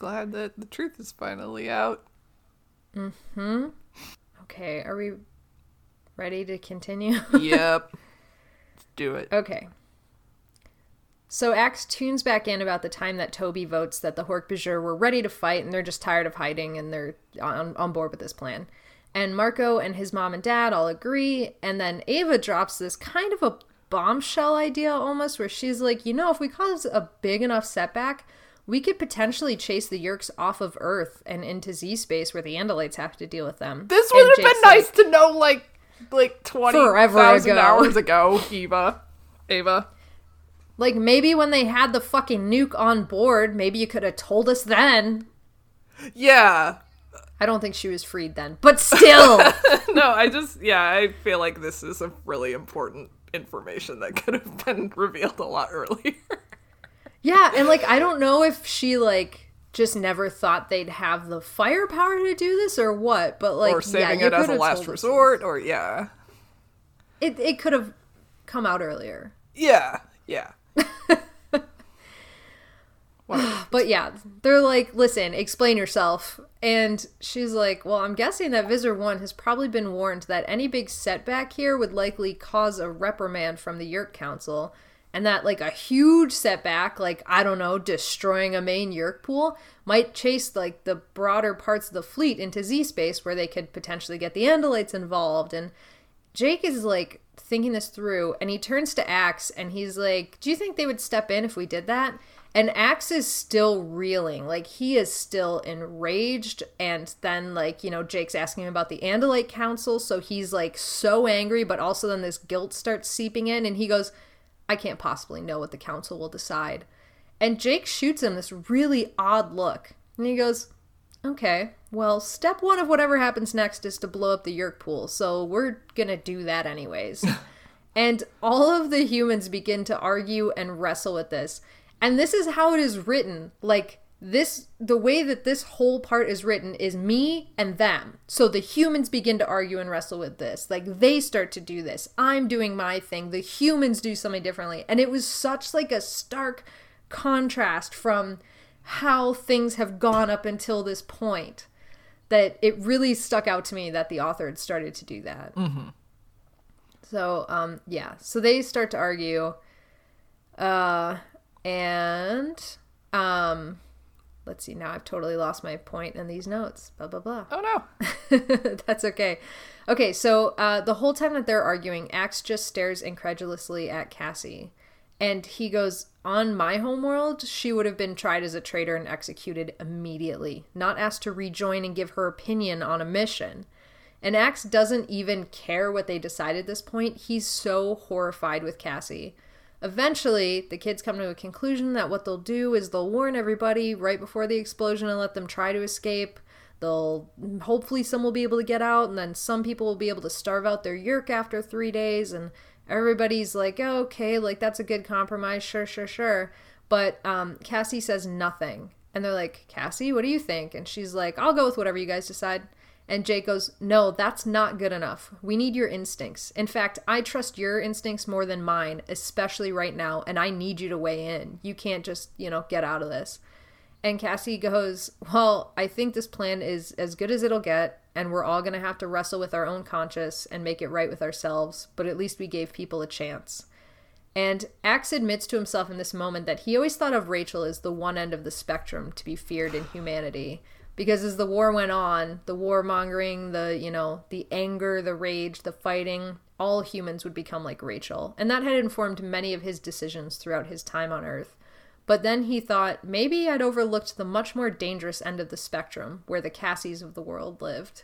Glad that the truth is finally out. Mm-hmm.
Okay, are we ready to continue?
yep. Let's do it.
Okay. So Ax tunes back in about the time that Toby votes that the Hork-Bajir were ready to fight and they're just tired of hiding and they're on, on board with this plan. And Marco and his mom and dad all agree, and then Ava drops this kind of a bombshell idea almost where she's like, you know, if we cause a big enough setback, we could potentially chase the Yeerks off of Earth and into Z space where the Andalites have to deal with them.
This
And
would have been
Jake's like,
nice to know like like twenty
ago.
hours ago, Eva. Ava.
Like maybe when they had the fucking nuke on board, maybe you could have told us then.
Yeah.
I don't think she was freed then, but still.
no, I just yeah, I feel like this is a really important information that could have been revealed a lot earlier.
Yeah, and like I don't know if she like just never thought they'd have the firepower to do this or what, but like
or saving
yeah,
it as a last resort, or yeah.
It it could have come out earlier.
Yeah. Yeah.
But yeah, they're like, "Listen, explain yourself." And she's like, "Well, I'm guessing that Visser 1 has probably been warned that any big setback here would likely cause a reprimand from the Yeerk Council." And that, like, a huge setback, like, I don't know, destroying a main Yeerk pool, might chase, like, the broader parts of the fleet into Z space where they could potentially get the Andalites involved. And Jake is, like, thinking this through, and he turns to Ax and he's like, Do you think they would step in if we did that? And Ax is still reeling. Like, he is still enraged. And then, like, you know, Jake's asking him about the Andalite Council. So he's, like, so angry, but also then this guilt starts seeping in. And he goes, I can't possibly know what the council will decide. And Jake shoots him this really odd look. And he goes, Okay, well, step one of whatever happens next is to blow up the Yeerk pool, so we're gonna do that anyways. and all of the humans begin to argue and wrestle with this. And this is how it is written. Like, this, the way that this whole part is written is me and them. So the humans begin to argue and wrestle with this. Like, they start to do this. I'm doing my thing. The humans do something differently. And it was such like a stark contrast from how things have gone up until this point that it really stuck out to me that the author had started to do that. So, um, yeah. So they start to argue. Uh, and, um, let's see. Now I've totally lost my point in these notes. Blah, blah, blah.
Oh no.
That's okay. Okay, so uh, the whole time that they're arguing, Ax just stares incredulously at Cassie. And he goes, On my homeworld, she would have been tried as a traitor and executed immediately, not asked to rejoin and give her opinion on a mission. And Ax doesn't even care what they decide at this point. He's so horrified with Cassie. Eventually, the kids come to a conclusion that what they'll do is they'll warn everybody right before the explosion and let them try to escape. They'll hopefully some will be able to get out, and then some people will be able to starve out their yeerk after three days. And everybody's like, oh, okay, like that's a good compromise, sure, sure, sure. But um, Cassie says nothing, and they're like, Cassie, what do you think? And she's like, I'll go with whatever you guys decide. And Jake goes, No, that's not good enough. We need your instincts. In fact, I trust your instincts more than mine, especially right now, and I need you to weigh in. You can't just, you know, get out of this. And Cassie goes, Well, I think this plan is as good as it'll get, and we're all going to have to wrestle with our own conscience and make it right with ourselves, but at least we gave people a chance. And Ax admits to himself in this moment that he always thought of Rachel as the one end of the spectrum to be feared in humanity because as the war went on, the warmongering, the, you know, the anger, the rage, the fighting, all humans would become like Rachel. And that had informed many of his decisions throughout his time on Earth. But then he thought maybe I'd overlooked the much more dangerous end of the spectrum where the Cassies of the world lived.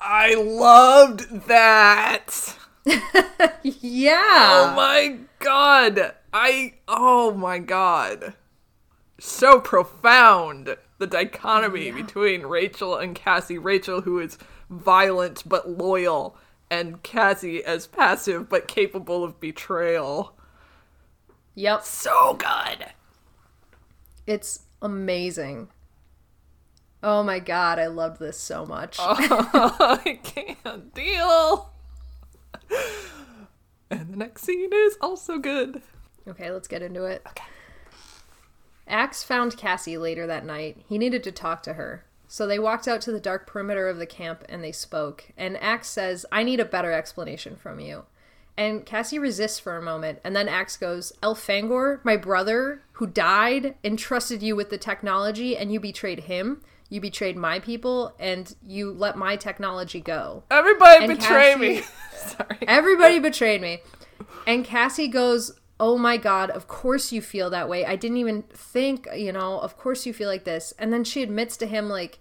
I loved that.
yeah.
Oh my god. I oh my god. So profound the dichotomy yeah. between Rachel and Cassie. Rachel, who is violent but loyal, and Cassie as passive but capable of betrayal.
Yep.
So good.
It's amazing. Oh my god, I loved this so much.
oh, I can't deal. And the next scene is also good.
Okay, let's get into it.
Okay.
Ax found Cassie later that night. He needed to talk to her. So they walked out to the dark perimeter of the camp and they spoke. And Ax says, I need a better explanation from you. And Cassie resists for a moment, and then Ax goes, Elfangor, my brother, who died, entrusted you with the technology, and you betrayed him. You betrayed my people, and you let my technology go.
Everybody and betray Cassie, me.
Sorry. Everybody betrayed me. And Cassie goes, oh my god of course you feel that way. I didn't even think you know of course you feel like this. And then she admits to him like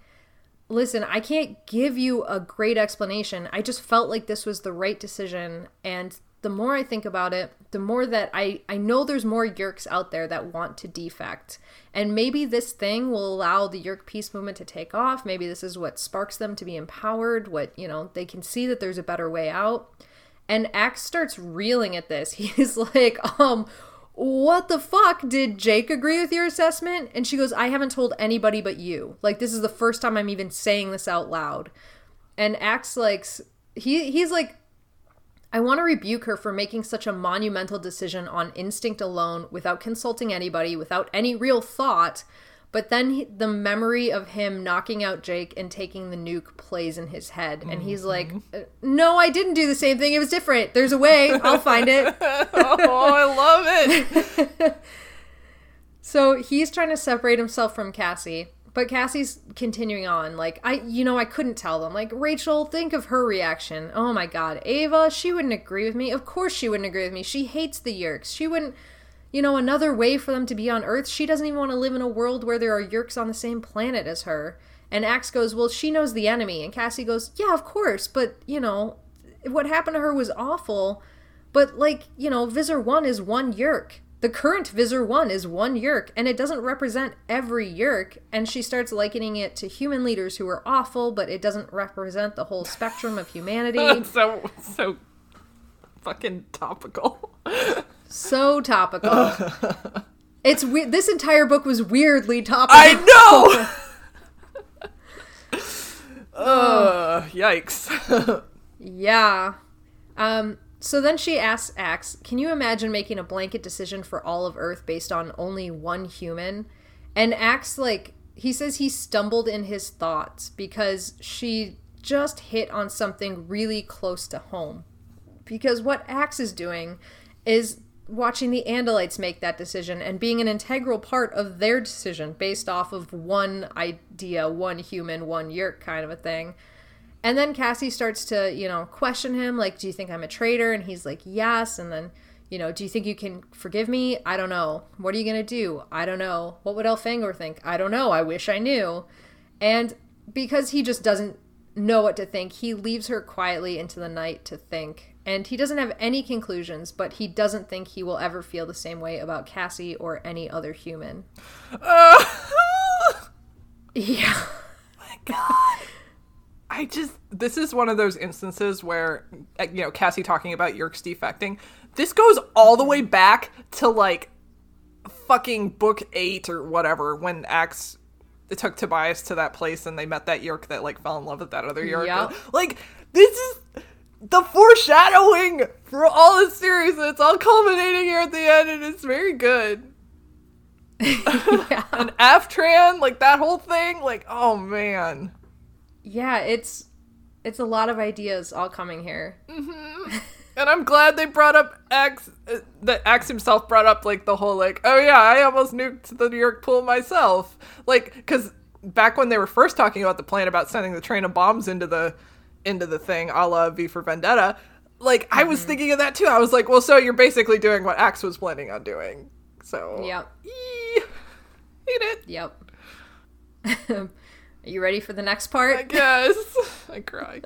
listen i can't give you a great explanation. I just felt like this was the right decision. And the more i think about it the more that i i know there's more yeerks out there that want to defect. And maybe this thing will allow the yeerk peace movement to take off. Maybe this is what sparks them to be empowered what you know they can see that there's a better way out and Ax starts reeling at this. He's like, um, what the fuck? Did Jake agree with your assessment? And she goes, I haven't told anybody but you. Like, this is the first time I'm even saying this out loud. And Ax likes he he's like, I want to rebuke her for making such a monumental decision on instinct alone without consulting anybody, without any real thought. But then he, the memory of him knocking out Jake and taking the nuke plays in his head. And he's mm-hmm. like, uh, No, I didn't do the same thing. It was different. There's a way. I'll find it.
oh, I love it.
so he's trying to separate himself from Cassie. But Cassie's continuing on. Like, I, you know, I couldn't tell them. Like, Rachel, think of her reaction. Oh my God. Ava, she wouldn't agree with me. Of course she wouldn't agree with me. She hates the Yeerks. She wouldn't you know, another way for them to be on Earth. She doesn't even want to live in a world where there are Yeerks on the same planet as her. And Ax goes, Well, she knows the enemy. And Cassie goes, Yeah, of course. But, you know, what happened to her was awful. But, like, you know, Visser 1 is one Yeerk. The current Visser 1 is one Yeerk, and it doesn't represent every Yeerk. And she starts likening it to human leaders who are awful, but it doesn't represent the whole spectrum of humanity.
so, so fucking topical.
So topical. it's weird. This entire book was weirdly topical.
I know. uh, yikes.
yeah. Um. So then she asks Ax, "Can you imagine making a blanket decision for all of Earth based on only one human?" And Ax, like, he says he stumbled in his thoughts because she just hit on something really close to home. Because what Ax is doing is watching the Andalites make that decision and being an integral part of their decision based off of one idea, one human, one yeerk kind of a thing. And then Cassie starts to, you know, question him, like, do you think I'm a traitor? And he's like, yes. And then, you know, do you think you can forgive me? I don't know. What are you going to do? I don't know. What would Elfangor think? I don't know. I wish I knew. And because he just doesn't know what to think. He leaves her quietly into the night to think. And he doesn't have any conclusions, but he doesn't think he will ever feel the same way about Cassie or any other human.
Uh,
Yeah.
my god. I just this is one of those instances where you know Cassie talking about Yeerks defecting. This goes all the way back to like fucking book eight or whatever when Ax took Tobias to that place and they met that Yeerk that like fell in love with that other Yeerk.
Yep.
Like this is the foreshadowing for all the series and it's all culminating here at the end and it's very good.
yeah.
And Aftran, like that whole thing, like oh man.
Yeah, it's it's a lot of ideas all coming here.
And I'm glad they brought up Ax. uh, that Ax himself brought up like the whole like, oh yeah, I almost nuked the Yeerk pool myself. Like, because back when they were first talking about the plan about sending the train of bombs into the into the thing, a la V for Vendetta, like I was mm-hmm. thinking of that too. I was like, well, so you're basically doing what Ax was planning on doing. So
Yep.
Eee, hate it.
Yep. Are you ready for the next part?
I guess I cry.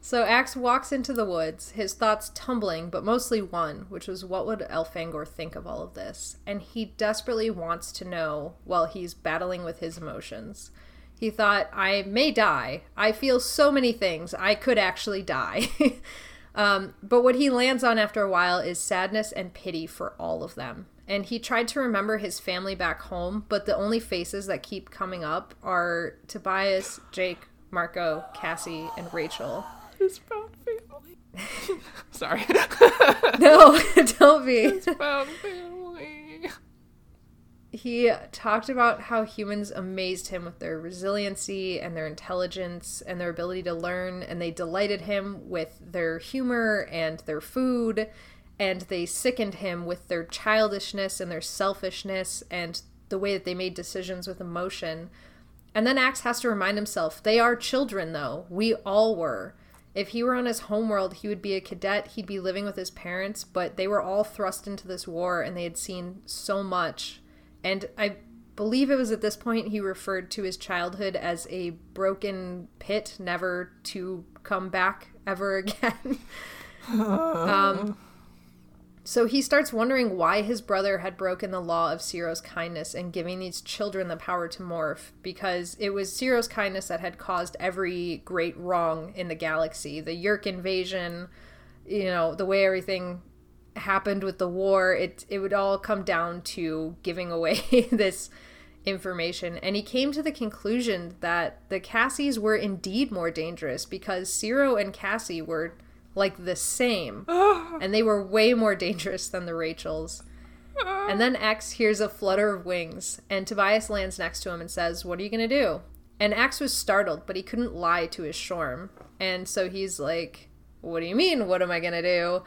So Ax walks into the woods, his thoughts tumbling, but mostly one, which was what would Elfangor think of all of this? And he desperately wants to know while he's battling with his emotions. He thought, I may die. I feel so many things. I could actually die. um, but what he lands on after a while is sadness and pity for all of them. And he tried to remember his family back home, but the only faces that keep coming up are Tobias, Jake, Marco, Cassie, and Rachel.
His found family. Sorry.
No, don't be.
found family.
He talked about how humans amazed him with their resiliency and their intelligence and their ability to learn, and they delighted him with their humor and their food, and they sickened him with their childishness and their selfishness and the way that they made decisions with emotion. And then Ax has to remind himself they are children, though. We all were. If he were on his homeworld, he would be a cadet, he'd be living with his parents, but they were all thrust into this war and they had seen so much. And I believe it was at this point he referred to his childhood as a broken pit, never to come back ever again. um, so he starts wondering why his brother had broken the law of Seerow's kindness and giving these children the power to morph, because it was Seerow's kindness that had caused every great wrong in the galaxy. The Yeerk invasion, you know, the way everything happened with the war, it it would all come down to giving away this information. And he came to the conclusion that the Cassies were indeed more dangerous because Seerow and Cassie were like the same ah. and they were way more dangerous than the Rachels. Ah. And then Ax hears a flutter of wings, and Tobias lands next to him and says, What are you going to do? And Ax was startled, but he couldn't lie to his Shorm. And so he's like, What do you mean? What am I going to do?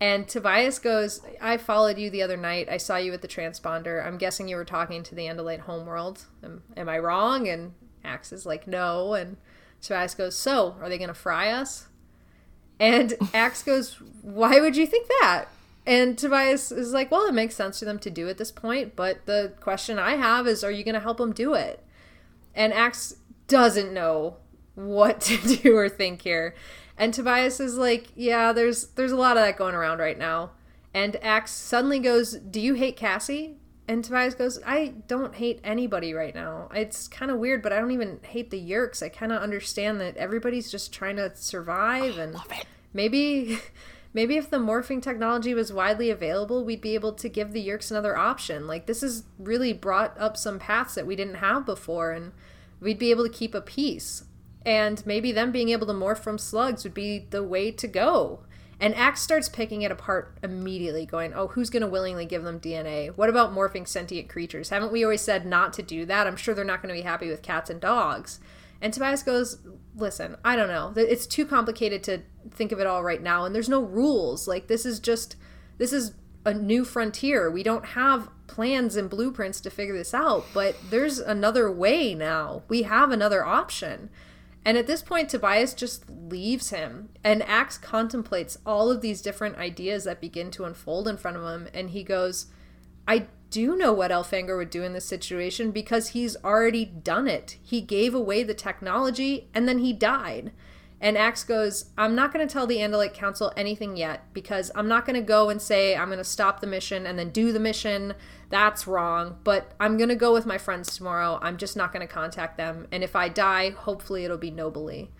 And Tobias goes, I followed you the other night. I saw you at the transponder. I'm guessing you were talking to the Andalite homeworld. Am, am I wrong? And Ax is like, No. And Tobias goes, So, are they going to fry us? And Ax goes, Why would you think that? And Tobias is like, Well, it makes sense for them to do at this point, but the question I have is, Are you going to help them do it? And Ax doesn't know what to do or think here. And Tobias is like, Yeah, there's there's a lot of that going around right now. And Ax suddenly goes, Do you hate Cassie? And Tobias goes, I don't hate anybody right now. It's kind of weird, but I don't even hate the Yeerks. I kind of understand that everybody's just trying to survive, and maybe, maybe if the morphing technology was widely available, we'd be able to give the Yeerks another option. Like this has really brought up some paths that we didn't have before, and we'd be able to keep a peace. And maybe them being able to morph from slugs would be the way to go. And Ax starts picking it apart immediately, going, Oh, who's going to willingly give them DNA? What about morphing sentient creatures? Haven't we always said not to do that? I'm sure they're not going to be happy with cats and dogs. And Tobias goes, Listen, I don't know. It's too complicated to think of it all right now. And there's no rules. Like, this is just, this is a new frontier. We don't have plans and blueprints to figure this out, but there's another way now. We have another option. And at this point, Tobias just leaves him, and Ax contemplates all of these different ideas that begin to unfold in front of him, and he goes, I do know what Elfangor would do in this situation because he's already done it. He gave away the technology and then he died. And Ax goes, I'm not going to tell the Andalite Council anything yet because I'm not going to go and say I'm going to stop the mission and then do the mission. That's wrong. But I'm going to go with my friends tomorrow. I'm just not going to contact them. And if I die, hopefully it'll be nobly.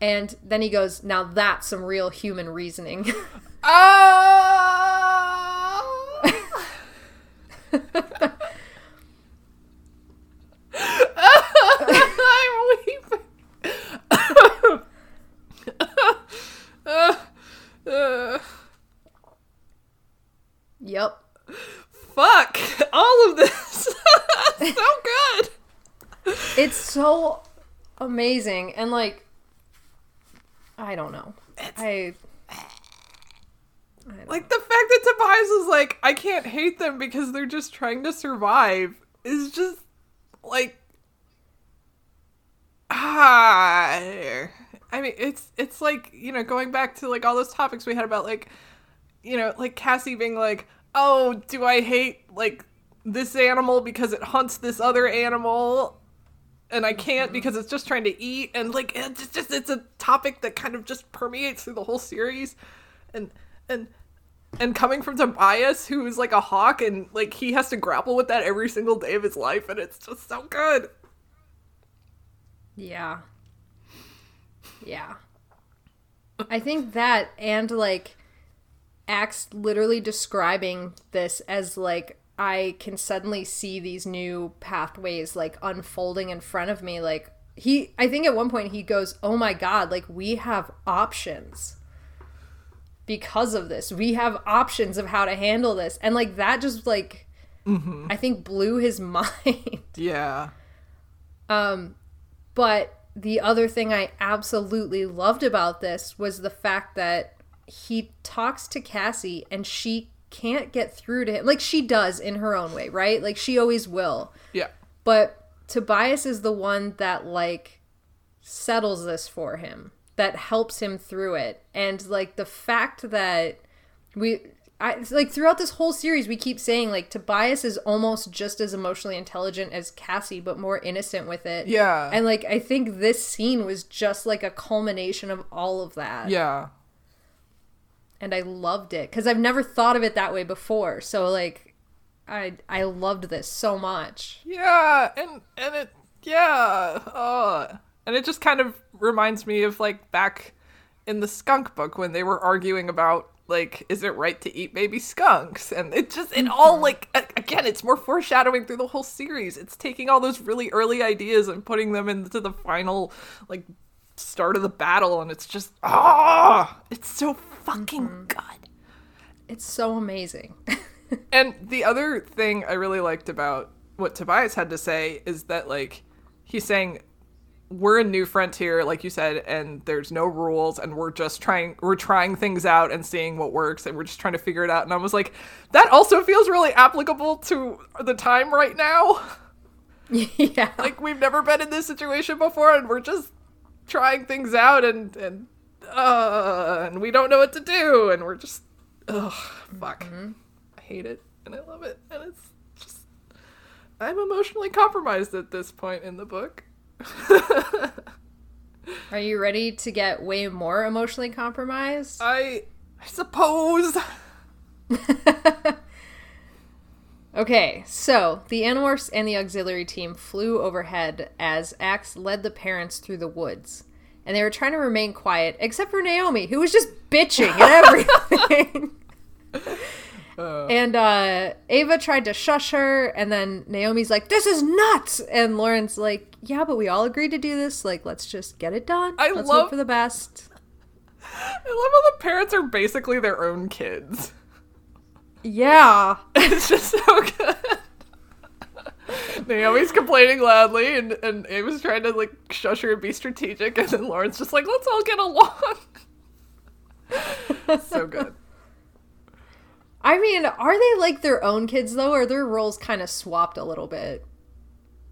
And then he goes, Now that's some real human reasoning.
I'm ah!
yep.
Fuck all of this. so good.
It's so amazing. And like, I don't know. I.
Like the fact that Tobias is like, I can't hate them because they're just trying to survive is just like ah I mean it's it's like, you know, going back to like all those topics we had about like you know, like Cassie being like, "Oh, do I hate like this animal because it hunts this other animal?" and I can't mm-hmm. because it's just trying to eat and like it's just it's a topic that kind of just permeates through the whole series and and and coming from Tobias who is like a hawk and like he has to grapple with that every single day of his life and it's just so good.
Yeah. Yeah. I think that and like Ax literally describing this as like I can suddenly see these new pathways like unfolding in front of me like he I think at one point he goes, "Oh my god, like we have options." Because of this, we have options of how to handle this. And like that just like I think blew his mind.
Yeah.
Um, but the other thing I absolutely loved about this was the fact that he talks to Cassie and she can't get through to him. Like she does in her own way, right? Like she always will.
Yeah.
But Tobias is the one that like settles this for him, that helps him through it. And like the fact that we I like throughout this whole series we keep saying like Tobias is almost just as emotionally intelligent as Cassie but more innocent with it.
Yeah.
And like I think this scene was just like a culmination of all of that.
Yeah.
And I loved it cuz I've never thought of it that way before. So like I I loved this so much.
Yeah, and and it yeah, uh, and it just kind of reminds me of like back in the skunk book when they were arguing about like is it right to eat baby skunks? And it just it all like again it's more foreshadowing through the whole series. It's taking all those really early ideas and putting them into the final like start of the battle and it's just ah! It's so fucking good.
It's so amazing.
and the other thing I really liked about what Tobias had to say is that like he's saying we're a new frontier like you said and there's no rules and we're just trying we're trying things out and seeing what works and we're just trying to figure it out. And I was like that also feels really applicable to the time right now.
Yeah.
like we've never been in this situation before and we're just trying things out and and uh and we don't know what to do and we're just ugh fuck. I hate it and i love it and it's just i'm emotionally compromised at this point in the book
Are you ready to get way more emotionally compromised?
i i suppose
Okay, so the Animorphs and the auxiliary team flew overhead as Ax led the parents through the woods. And they were trying to remain quiet, except for Naomi, who was just bitching and everything. And uh, Ava tried to shush her, and then Naomi's like, This is nuts! And Loren's like, Yeah, but we all agreed to do this. Like, let's just get it done.
I
let's
love-
hope for the best.
i love how the parents are basically their own kids
Yeah.
it's just so good Naomi's complaining loudly, and and Ava's trying to like shush her and be strategic, and then Loren's just like, "Let's all get along." so good.
I mean, are they like their own kids though, or their roles kind of swapped a little bit?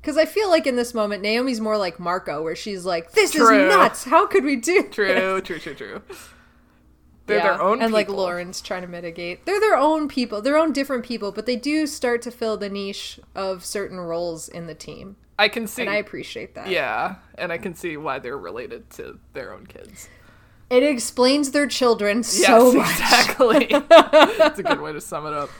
Because I feel like in this moment, Naomi's more like Marco, where she's like, "This
True.
is nuts. How could we do?"
True, true, true, true. They're
Yeah.
their own
and like
people.
Loren's trying to mitigate. They're their own people, their own different people, but they do start to fill the niche of certain roles in the team,
I can see.
and I appreciate that.
yeah, and I can see why they're related to their own kids.
It explains their children
Yes,
so much.
exactly. That's a good way to sum it up.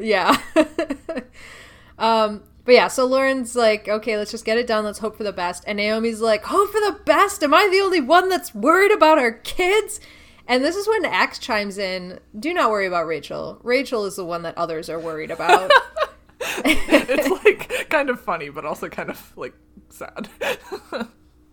Yeah. um, but yeah, so Loren's like, okay, let's just get it done. Let's hope for the best. And Naomi's like, hope for the best. Am I the only one that's worried about our kids? And this is when Ax chimes in. Do not worry about Rachel. Rachel is the one that others are worried about.
It's like kind of funny, but also kind of like sad.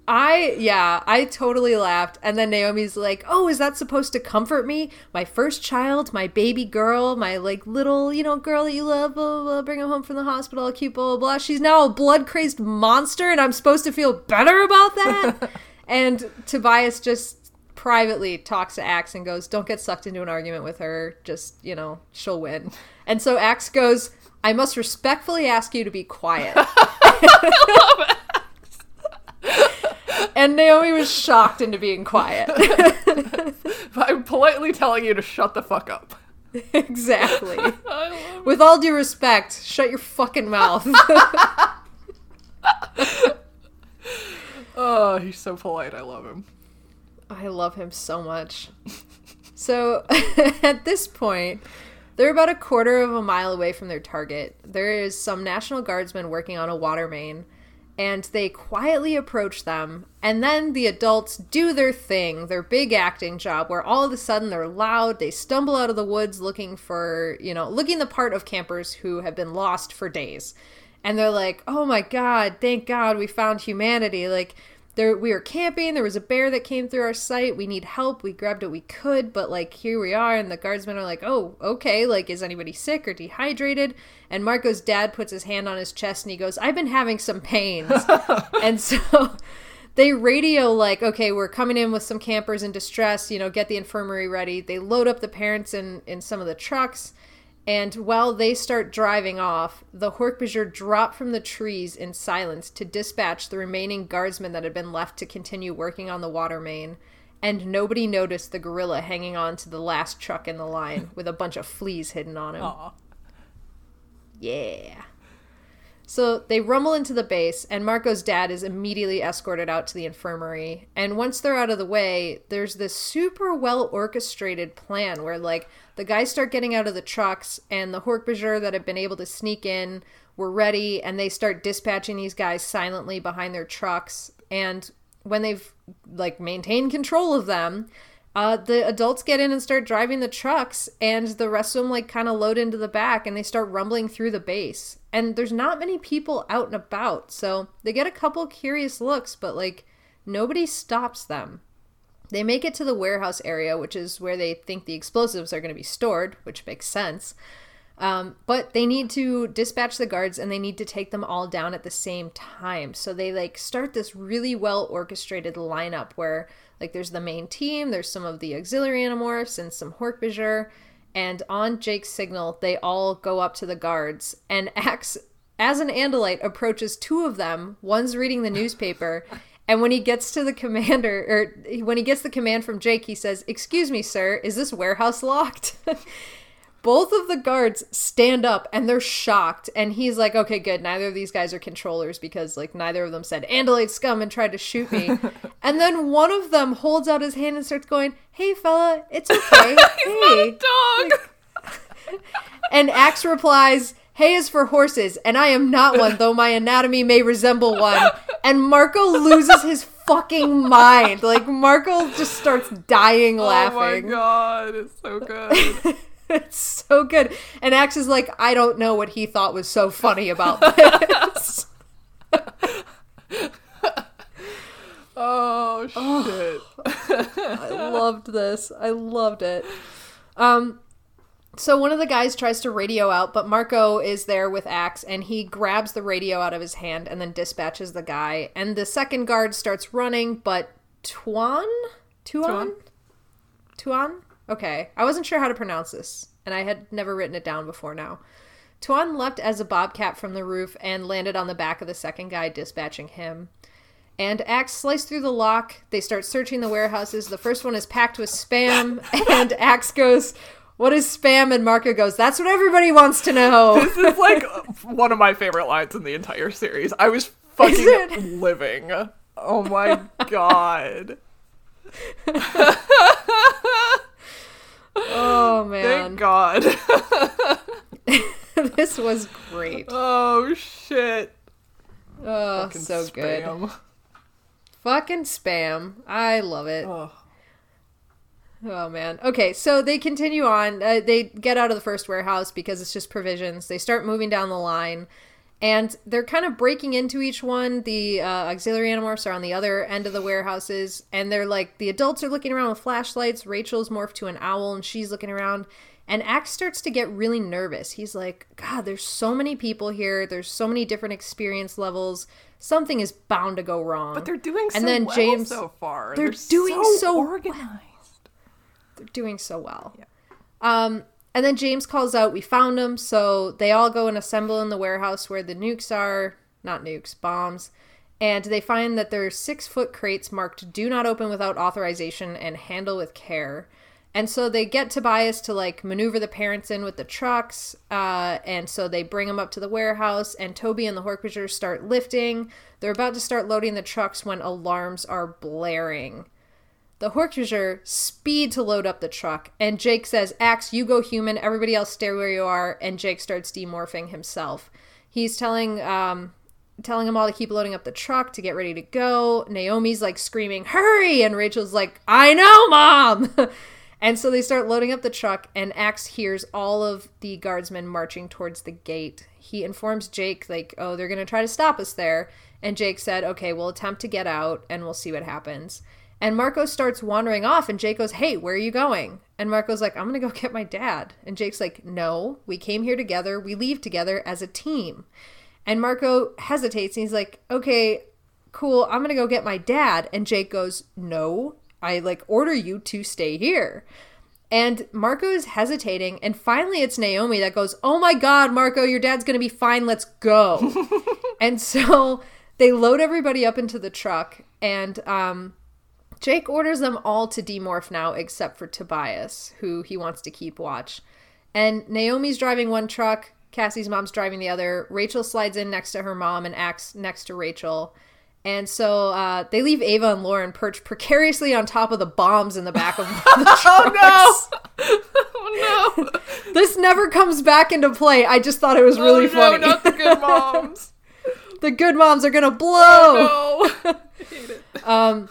I yeah, I totally laughed. And then Naomi's like, "Oh, is that supposed to comfort me? My first child, my baby girl, my like little, you know, girl that you love, blah blah, blah bring him home from the hospital, cute, blah blah blah. She's now a blood-crazed monster and I'm supposed to feel better about that?" and Tobias just privately talks to Ax and goes, "Don't get sucked into an argument with her. Just, you know, she'll win." And so Ax goes, "I must respectfully ask you to be quiet." And Naomi was shocked into being quiet.
I'm politely telling you to shut the fuck up.
exactly. With all due respect, shut your fucking mouth.
Oh, he's so polite. I love him.
I love him so much. So at this point, they're about a quarter of a mile away from their target. There is some National Guardsmen working on a water main, and they quietly approach them. And then the adults do their thing, their big acting job, where all of a sudden they're loud. They stumble out of the woods looking for, you know, looking the part of campers who have been lost for days. And they're like, oh my god, thank god we found humanity. Like, there we were camping. There was a bear that came through our site. We need help. We grabbed what we could but like here we are and the guardsmen are like oh okay like is anybody sick or dehydrated? And marco's dad puts his hand on his chest and he goes i've been having some pains. And so they radio like okay we're coming in with some campers in distress. You know get the infirmary ready. They load up the parents in in some of the trucks and while they start driving off, the Hork-Bajir drop from the trees in silence to dispatch the remaining guardsmen that had been left to continue working on the water main. And nobody noticed the gorilla hanging on to the last truck in the line with a bunch of fleas hidden on him.
Aw.
Yeah. So they rumble into the base, and Marco's dad is immediately escorted out to the infirmary. And once they're out of the way, there's this super well orchestrated plan where, like, the guys start getting out of the trucks, and the Hork-Bajir that have been able to sneak in were ready, and they start dispatching these guys silently behind their trucks. And when they've, like, maintained control of them, uh, the adults get in and start driving the trucks, and the rest of them like kind of load into the back, and they start rumbling through the base. And there's not many people out and about, so they get a couple curious looks, but like nobody stops them. They make it to the warehouse area, which is where they think the explosives are going to be stored, which makes sense. Um, but they need to dispatch the guards and they need to take them all down at the same time. So they like start this really well orchestrated lineup where like there's the main team, there's some of the auxiliary animorphs and some Hork-Bajir, and on Jake's signal, they all go up to the guards and Ax as an Andalite approaches two of them. One's reading the newspaper. And when he gets to the commander, or when he gets the command from Jake, he says, Excuse me, sir, is this warehouse locked? Both of the guards stand up and they're shocked. And he's like, Okay, good. Neither of these guys are controllers because, like, neither of them said, Andalite scum and tried to shoot me. and then one of them holds out his hand and starts going, Hey, fella, it's okay. hey.
Dog.
And Ax replies, Hay is for horses, and I am not one, though my anatomy may resemble one. And Marco loses his fucking mind. Like, Marco just starts dying laughing.
Oh my god, it's so good.
it's so good. And Ax is like, I don't know what he thought was so funny about this.
Oh shit.
I loved this. I loved it. Um, so one of the guys tries to radio out, but Marco is there with Ax, and he grabs the radio out of his hand and then dispatches the guy. And the second guard starts running, but Tuan, Tuan, Tuan. Okay, I wasn't sure how to pronounce this, and I had never written it down before now. Tuan leapt as a bobcat from the roof and landed on the back of the second guy, dispatching him. And Ax sliced through the lock. They start searching the warehouses. The first one is packed with spam, and Ax goes, What is spam? And Marco goes, That's what everybody wants to know.
This is like one of my favorite lines in the entire series. I was fucking living. Oh my god.
Oh, man.
Thank god.
this was great.
Oh shit.
Oh,
Fucking
so good. Fucking spam. I love it.
Ugh.
Oh man. Okay, so they continue on. Uh, they get out of the first warehouse because it's just provisions. They start moving down the line, and they're kind of breaking into each one. The uh, auxiliary animorphs are on the other end of the warehouses, and they're like the adults are looking around with flashlights. Rachel's morphed to an owl, and she's looking around. And Ax starts to get really nervous. He's like, God, there's so many people here. There's so many different experience levels. Something is bound to go wrong.
But they're doing so
And then
well
James-
so far.
they're doing so well.
organized.
They're doing so well. Um, and then James calls out, "We found them!" So they all go and assemble in the warehouse where the nukes are, not nukes, bombs. And they find that there are six foot crates marked "Do not open without authorization and handle with care." And so they get Tobias to like maneuver the parents in with the trucks, uh, and so they bring them up to the warehouse. And Toby and the Horkrushers start lifting. They're about to start loading the trucks when alarms are blaring. The Hork-Bajir speed to load up the truck, and Jake says, Ax, you go human, everybody else stay where you are, and Jake starts demorphing himself. He's telling um telling them all to keep loading up the truck to get ready to go. Naomi's like screaming, Hurry! And Rachel's like, I know, Mom! and so they start loading up the truck, and Ax hears all of the guardsmen marching towards the gate. He informs Jake, like, oh, they're gonna try to stop us there. And Jake said, okay, we'll attempt to get out and we'll see what happens. And Marco starts wandering off, and Jake goes, Hey, where are you going? And Marco's like, I'm gonna go get my dad. And Jake's like, No, we came here together. We leave together as a team. And Marco hesitates, and he's like, Okay, cool. I'm gonna go get my dad. And Jake goes, No, I like order you to stay here. And Marco is hesitating, and finally it's Naomi that goes, Oh my god, Marco, your dad's gonna be fine, let's go. and so they load everybody up into the truck, and um, Jake orders them all to demorph now except for Tobias, who he wants to keep watch. And Naomi's driving one truck, Cassie's mom's driving the other. Rachel slides in next to her mom and Ax next to Rachel. And so uh, they leave Ava and Loren perched precariously on top of the bombs in the back of one of the trucks.
Oh no! oh no!
This never comes back into play. I just thought it was really
oh,
funny.
No, not the good moms.
the good moms are gonna blow.
Oh, no. I hate it.
Um,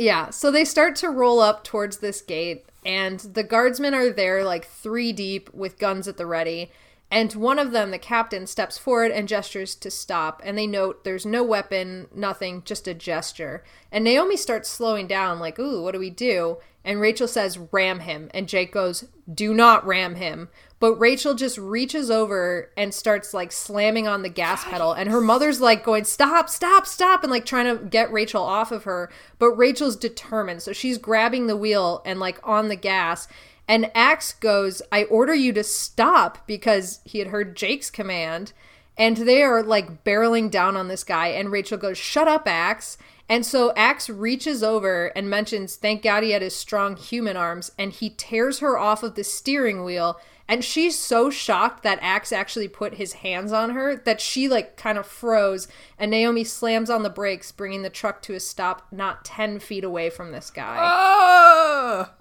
yeah, so they start to roll up towards this gate, and the guardsmen are there like three deep with guns at the ready. And one of them, the captain, steps forward and gestures to stop. And they note there's no weapon, nothing, just a gesture. And Naomi starts slowing down, like, ooh, what do we do? And Rachel says, ram him. And Jake goes, do not ram him. But Rachel just reaches over and starts like slamming on the gas pedal. And her mother's like going, stop, stop, stop, and like trying to get Rachel off of her. But Rachel's determined. So she's grabbing the wheel and like on the gas. And Ax goes, I order you to stop because he had heard Jake's command. And they are like barreling down on this guy. And Rachel goes, Shut up, Ax. And so Ax reaches over and mentions, Thank God he had his strong human arms. And he tears her off of the steering wheel. And she's so shocked that Ax actually put his hands on her that she like kind of froze. And Naomi slams on the brakes, bringing the truck to a stop not 10 feet away from this guy.
Ah,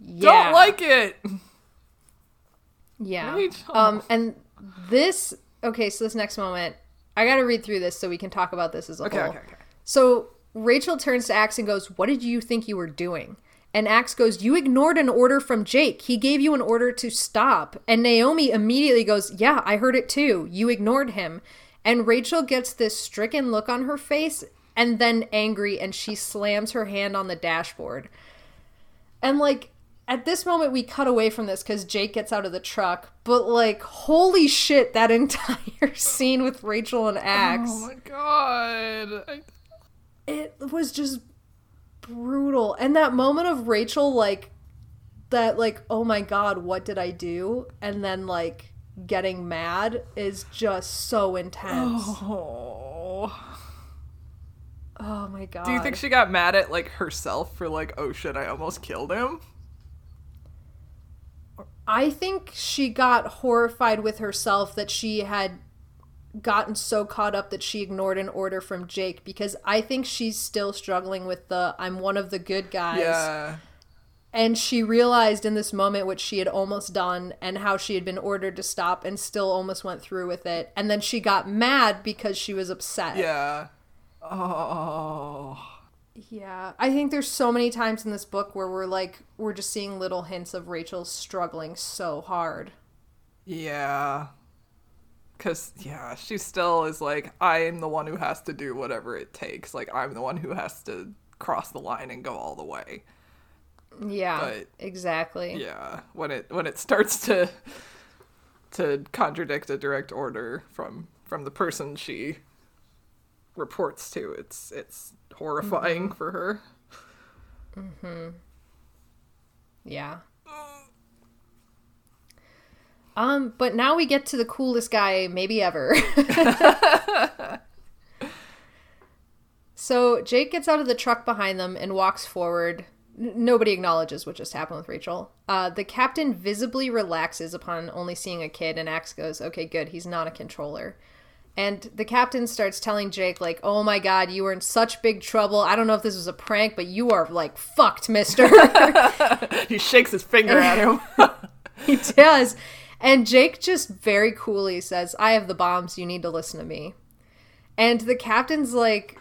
yeah.
Don't like it.
Yeah. Um, and this okay, so this next moment, I got to read through this so we can talk about this as a
Okay,
whole.
okay, okay.
So Rachel turns to Ax and goes, "What did you think you were doing?" And Ax goes, "You ignored an order from Jake. He gave you an order to stop." And Naomi immediately goes, "Yeah, I heard it too. You ignored him." And Rachel gets this stricken look on her face and then angry and she slams her hand on the dashboard. And like at this moment we cut away from this cuz Jake gets out of the truck, but like holy shit that entire scene with Rachel and Ax
Oh my god.
It was just brutal and that moment of rachel like that like oh my god what did i do and then like getting mad is just so intense
Oh.
Oh my god.
Do you think she got mad at like herself for like, oh shit, I almost killed him?
I think she got horrified with herself that she had gotten so caught up that she ignored an order from Jake because I think she's still struggling with the I'm one of the good guys.
Yeah.
And she realized in this moment what she had almost done and how she had been ordered to stop and still almost went through with it. And then she got mad because she was upset.
Yeah. Oh.
Yeah. I think there's so many times in this book where we're like, we're just seeing little hints of Rachel struggling so hard.
Yeah. Cause yeah, she still is like, I'm the one who has to do whatever it takes. Like I'm the one who has to cross the line and go all the way.
Yeah.
But-
exactly.
Yeah. When it when it starts to to contradict a direct order from from the person she reports to, it's it's horrifying for her. Mhm.
Yeah. Um, but now we get to the coolest guy maybe ever. so Jake gets out of the truck behind them and walks forward. N- nobody acknowledges what just happened with Rachel. Uh, the captain visibly relaxes upon only seeing a kid, and Ax goes, "Okay, good. He's not a controller." And the captain starts telling Jake, like, "Oh my God, you were in such big trouble. I don't know if this was a prank, but you are like fucked, Mister."
he shakes his finger at him.
he does. And Jake just very coolly says, I have the bombs. You need to listen to me. And the captain's like,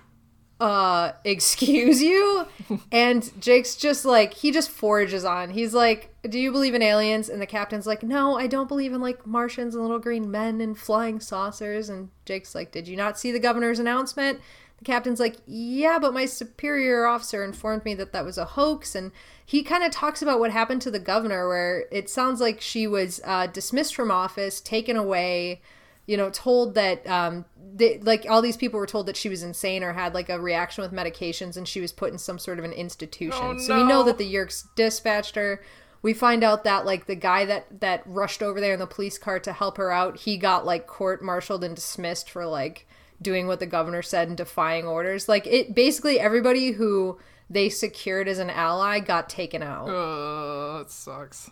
uh, excuse you? and Jake's just like, he just forages on. He's like, Do you believe in aliens? And the captain's like, No, I don't believe in like Martians and little green men and flying saucers. And Jake's like, Did you not see the governor's announcement? The captain's like, Yeah, but my superior officer informed me that that was a hoax. And he kind of talks about what happened to the governor, where it sounds like she was uh, dismissed from office, taken away, you know, told that, um, they, like, all these people were told that she was insane or had like a reaction with medications, and she was put in some sort of an institution.
Oh,
So we know that the Yeerks dispatched her. We find out that like the guy that that rushed over there in the police car to help her out, he got like court-martialed and dismissed for like doing what the governor said and defying orders. Like it basically everybody who they secured as an ally got taken out.
uh, it sucks.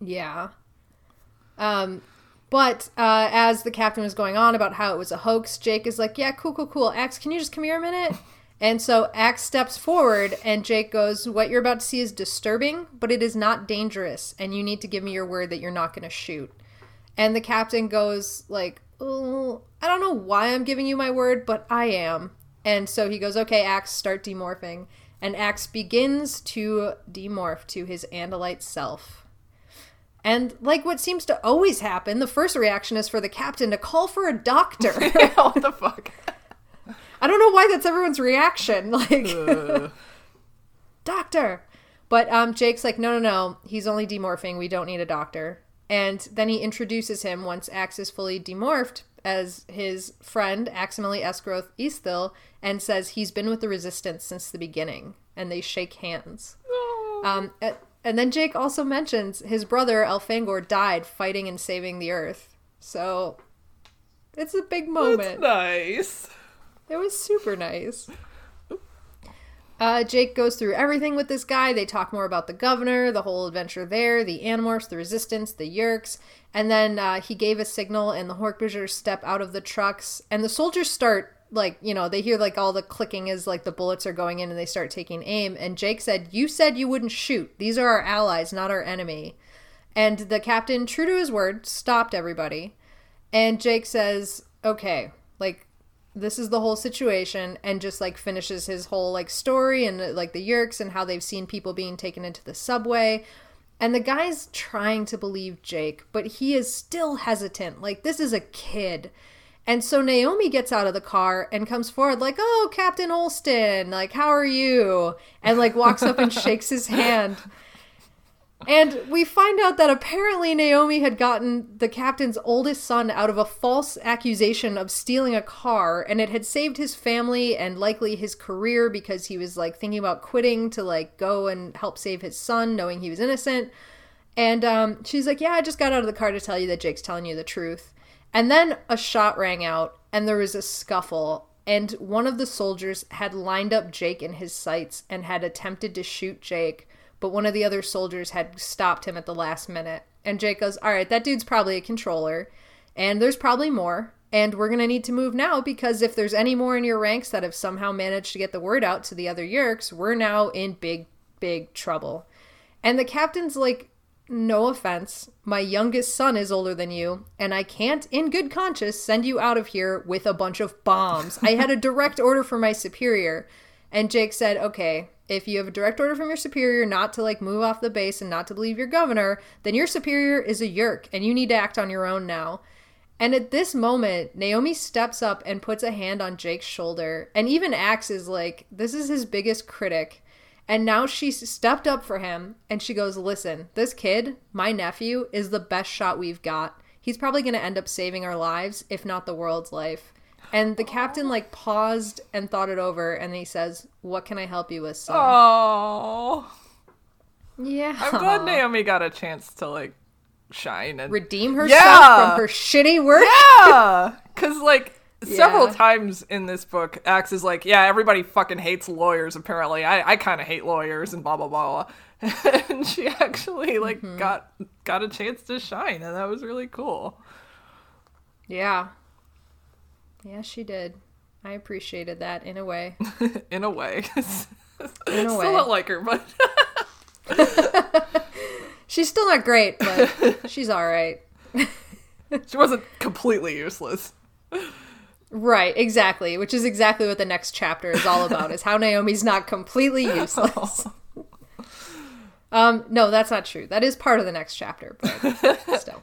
Yeah. Um, but uh, as the captain was going on about how it was a hoax, Jake is like, "Yeah, cool, cool, cool. Ax, can you just come here a minute?" And so Ax steps forward, and Jake goes, "What you're about to see is disturbing, but it is not dangerous, and you need to give me your word that you're not going to shoot." And the captain goes, "Like, oh, I don't know why I'm giving you my word, but I am." And so he goes, "Okay, Ax, start demorphing." And Ax begins to demorph to his Andalite self. And like what seems to always happen, the first reaction is for the captain to call for a doctor.
what the fuck?
I don't know why that's everyone's reaction. Like,
Uh,
doctor. But um, Jake's like, no, no, no. He's only demorphing. We don't need a doctor. And then he introduces him once Ax is fully demorphed as his friend, Aximili Esgroth Easthil, and says he's been with the Resistance since the beginning. And they shake hands. Um, a- and then Jake also mentions his brother Elfangor died fighting and saving the Earth. So it's a big moment.
nice.
It was super nice. Uh, Jake goes through everything with this guy. They talk more about the governor, the whole adventure there, the Animorphs, the Resistance, the Yeerks, and then uh, he gave a signal, and the Hork-Bajir step out of the trucks, and the soldiers start like you know they hear like all the clicking as like the bullets are going in, and they start taking aim. And Jake said, "You said you wouldn't shoot. These are our allies, not our enemy." And the captain, true to his word, stopped everybody. And Jake says, "Okay, like this is the whole situation," and just like finishes his whole like story and like the Yeerks and how they've seen people being taken into the subway. And the guy's trying to believe Jake, but he is still hesitant. Like this is a kid. And so Naomi gets out of the car and comes forward like, "Oh, Captain Olston, like how are you?" and like walks up and shakes his hand. And we find out that apparently Naomi had gotten the captain's oldest son out of a false accusation of stealing a car, and it had saved his family and likely his career because he was like thinking about quitting to like go and help save his son, knowing he was innocent. And um, she's like, Yeah, I just got out of the car to tell you that Jake's telling you the truth. And then a shot rang out, and there was a scuffle, and one of the soldiers had lined up Jake in his sights and had attempted to shoot Jake, but one of the other soldiers had stopped him at the last minute. And Jake goes, All right, that dude's probably a controller, and there's probably more. And we're going to need to move now because if there's any more in your ranks that have somehow managed to get the word out to the other Yeerks, we're now in big, big trouble. And the captain's like, no offense, my youngest son is older than you, and I can't, in good conscience, send you out of here with a bunch of bombs. I had a direct order from my superior. And Jake said, okay, if you have a direct order from your superior not to like move off the base and not to believe your governor, then your superior is a Yeerk and you need to act on your own now. And at this moment, Naomi steps up and puts a hand on Jake's shoulder. And even Ax is like, this is his biggest critic. And now she stepped up for him and she goes, Listen, this kid, my nephew, is the best shot we've got. He's probably going to end up saving our lives, if not the world's life. And the captain like paused and thought it over and he says, What can I help you with, son?
Oh,
yeah.
I'm glad Naomi got a chance to like shine and
Redeem herself
Yeah.
from her shitty work.
yeah, because like several
Yeah.
times in this book, Ax is like, yeah, everybody fucking hates lawyers. Apparently, I I kind of hate lawyers and blah blah blah. and she actually like
Mm-hmm.
got got a chance to shine, and that was really cool.
Yeah. Yeah, she did. I appreciated that in a way.
in a way.
In a
Still
way.
don't like her, but
She's still not great, but she's all right.
she wasn't completely useless.
Right, exactly, which is exactly what the next chapter is all about is how Naomi's not completely useless. Um no, that's not true. That is part of the next chapter, but still.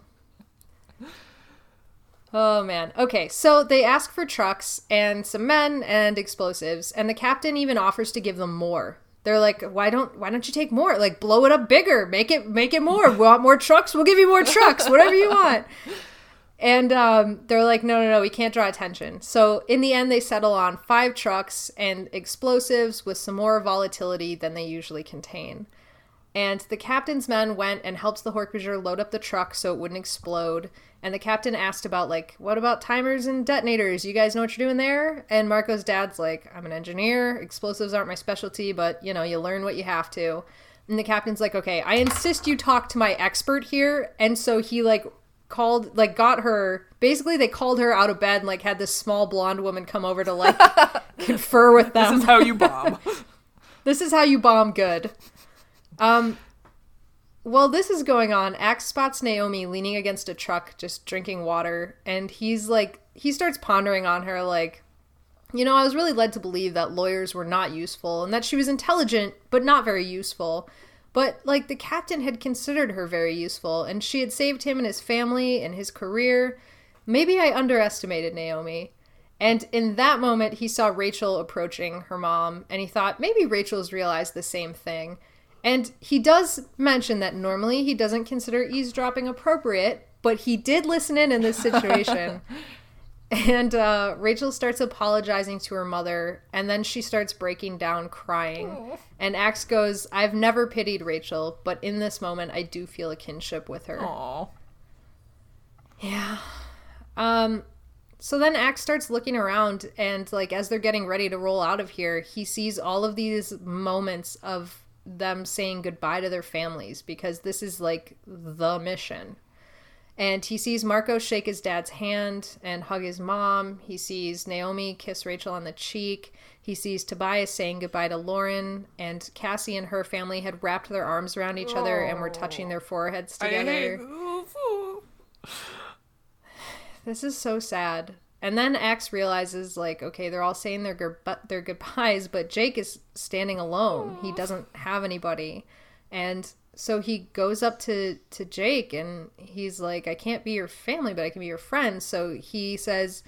Oh man. Okay, so they ask for trucks and some men and explosives, and the captain even offers to give them more. They're like, "Why don't why don't you take more? Like blow it up bigger. Make it make it more. We want more trucks? We'll give you more trucks. Whatever you want." And um, they're like, no, no, no, we can't draw attention. So in the end, they settle on five trucks and explosives with some more volatility than they usually contain. And the captain's men went and helped the Hork-Bajir load up the truck so it wouldn't explode. And the captain asked about, like, what about timers and detonators? You guys know what you're doing there? And Marco's dad's like, I'm an engineer. Explosives aren't my specialty, but, you know, you learn what you have to. And the captain's like, okay, I insist you talk to my expert here. And so he, like, called like got her basically they called her out of bed and like had this small blonde woman come over to like confer with them
This is how you bomb.
this is how you bomb good. Um, while this is going on, Ax spots Naomi leaning against a truck, just drinking water, and he's like, he starts pondering on her, like, you know, I was really led to believe that lawyers were not useful and that she was intelligent, but not very useful. But, like, the captain had considered her very useful, and she had saved him and his family and his career. Maybe I underestimated Naomi. And in that moment, he saw Rachel approaching her mom, and he thought maybe Rachel's realized the same thing. And he does mention that normally he doesn't consider eavesdropping appropriate, but he did listen in in this situation. And uh, Rachel starts apologizing to her mother, and then she starts breaking down crying. And Ax goes, I've never pitied Rachel, but in this moment, I do feel a kinship with her.
Aw.
Yeah. Um so then Ax starts looking around and like as they're getting ready to roll out of here, he sees all of these moments of them saying goodbye to their families because this is like the mission. And he sees Marco shake his dad's hand and hug his mom. He sees Naomi kiss Rachel on the cheek. He sees Tobias saying goodbye to Loren. And Cassie and her family had wrapped their arms around each other and were touching their foreheads together. This is so sad. And then Ax realizes, like, okay, they're all saying their good- their goodbyes, but Jake is standing alone. He doesn't have anybody, and so he goes up to to Jake, and he's like, "I can't be your family, but I can be your friend." So he says,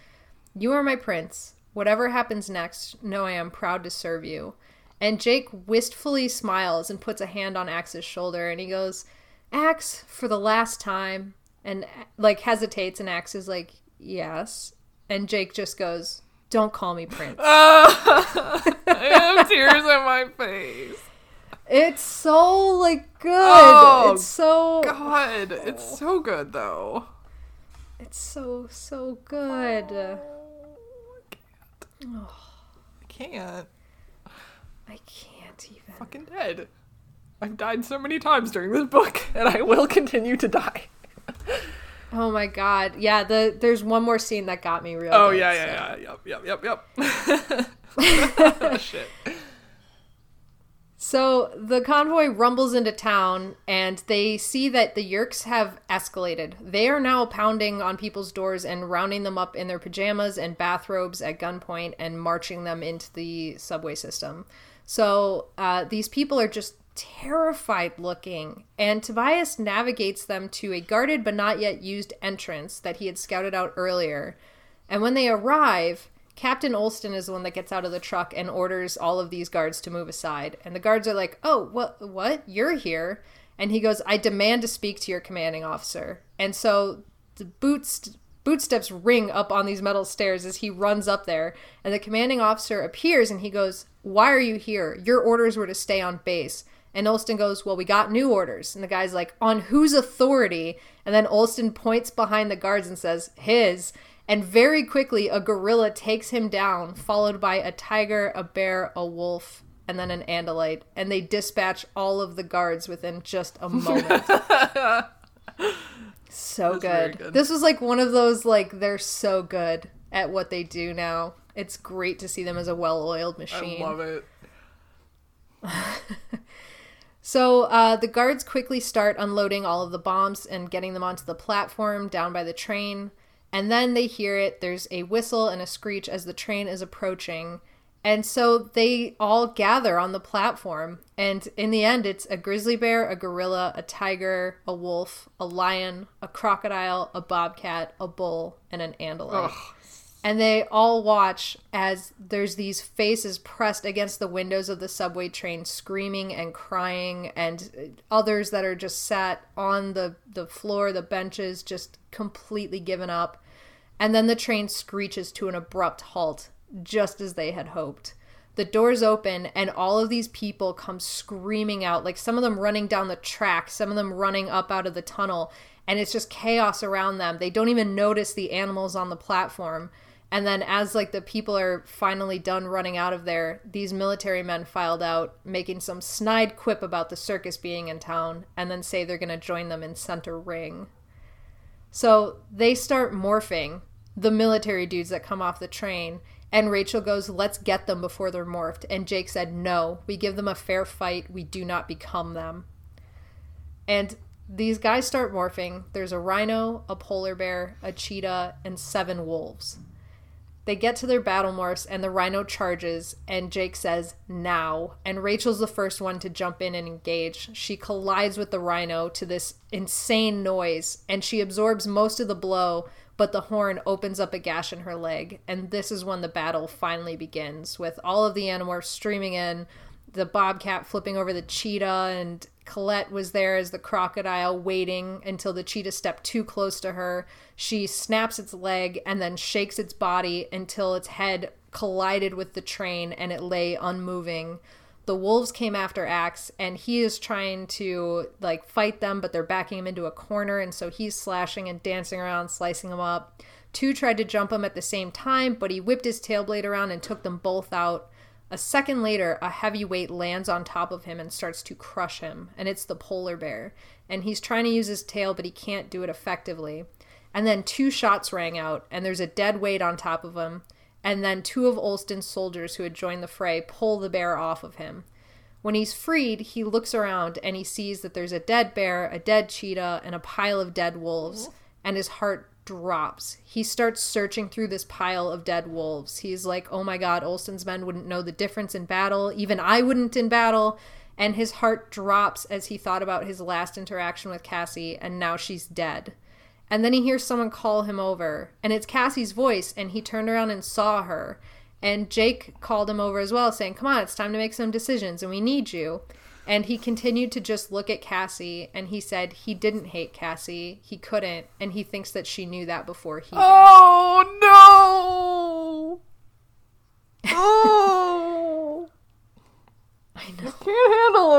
"You are my prince. Whatever happens next, know I am proud to serve you." And Jake wistfully smiles and puts a hand on Ax's shoulder, and he goes, "Ax, for the last time." And like hesitates, and Ax is like, "Yes." And Jake just goes, "Don't call me Prince."
I have tears in my face.
It's so like good.
Oh,
it's so
God, it's so good though.
it's so so good.
Oh, I can't.
I can't even.
Fucking dead. I've died so many times during this book, and I will continue to die.
Oh my god. Yeah, the there's one more scene that got me real.
Oh
good,
yeah,
so-
yeah, yeah, yep, yep, yep, yep. Shit.
So the convoy rumbles into town and they see that the Yeerks have escalated. They are now pounding on people's doors and rounding them up in their pajamas and bathrobes at gunpoint and marching them into the subway system. So uh, these people are just terrified looking, and Tobias navigates them to a guarded but not yet used entrance that he had scouted out earlier. And when they arrive, Captain Olston is the one that gets out of the truck and orders all of these guards to move aside. And the guards are like, "Oh, what? What? You're here?" And he goes, "I demand to speak to your commanding officer." And so the boots bootsteps ring up on these metal stairs as he runs up there, and the commanding officer appears and he goes, "Why are you here? Your orders were to stay on base." And Olston goes, Well, we got new orders. And the guy's like, On whose authority? And then Olston points behind the guards and says, His. And very quickly, a gorilla takes him down, followed by a tiger, a bear, a wolf, and then an Andalite. And they dispatch all of the guards within just a moment. so good.
good.
This was like one of those, like, they're so good at what they do now. It's great to see them as a well oiled machine.
I love it.
So uh, the guards quickly start unloading all of the bombs and getting them onto the platform down by the train. And then they hear it. There's a whistle and a screech as the train is approaching. And so they all gather on the platform. And in the end, it's a grizzly bear, a gorilla, a tiger, a wolf, a lion, a crocodile, a bobcat, a bull, and an andalite and they all watch as there's these faces pressed against the windows of the subway train screaming and crying and others that are just sat on the the floor the benches just completely given up. And then the train screeches to an abrupt halt just as they had hoped. The doors open and all of these people come screaming out like some of them running down the track some of them running up out of the tunnel. And it's just chaos around them. They don't even notice the animals on the platform and then as like the people are finally done running out of there these military men filed out making some snide quip about the circus being in town and then say they're to join them in center ring so they start morphing the military dudes that come off the train. And Rachel goes, Let's get them before they're morphed. And Jake said, No, we give them a fair fight. We do not become them. And these guys start morphing. There's a rhino, a polar bear, a cheetah, and seven wolves. They get to their battle morphs, and the rhino charges, and Jake says, Now. And Rachel's the first one to jump in and engage. She collides with the rhino to this insane noise, and she absorbs most of the blow, but the horn opens up a gash in her leg. And this is when the battle finally begins, with all of the animorphs streaming in, the bobcat flipping over the cheetah, and Colette was there as the crocodile, waiting until the cheetah stepped too close to her. She snaps its leg and then shakes its body until its head collided with the train and it lay unmoving. The wolves came after Ax, and he is trying to like fight them, but they're backing him into a corner, and so he's slashing and dancing around, slicing them up. Two tried to jump him at the same time, but he whipped his tail blade around and took them both out. A second later, a heavy weight lands on top of him and starts to crush him, and it's the polar bear. And he's trying to use his tail, but he can't do it effectively. And then two shots rang out, and there's a dead weight on top of him. And then two of Olston's soldiers who had joined the fray pull the bear off of him. When he's freed, he looks around and he sees that there's a dead bear, a dead cheetah, and a pile of dead wolves, and his heart drops. He starts searching through this pile of dead wolves. He's like, oh my god, Olson's men wouldn't know the difference in battle. Even I wouldn't in battle. And his heart drops as he thought about his last interaction with Cassie, and now she's dead. And then he hears someone call him over, and it's Cassie's voice, and he turned around and saw her. And Jake called him over as well, saying, Come on, it's time to make some decisions, and we need you. And he continued to just look at Cassie, and he said he didn't hate Cassie. He couldn't, and he thinks that she knew that before he did.
Oh no! Oh,
I know.
I can't handle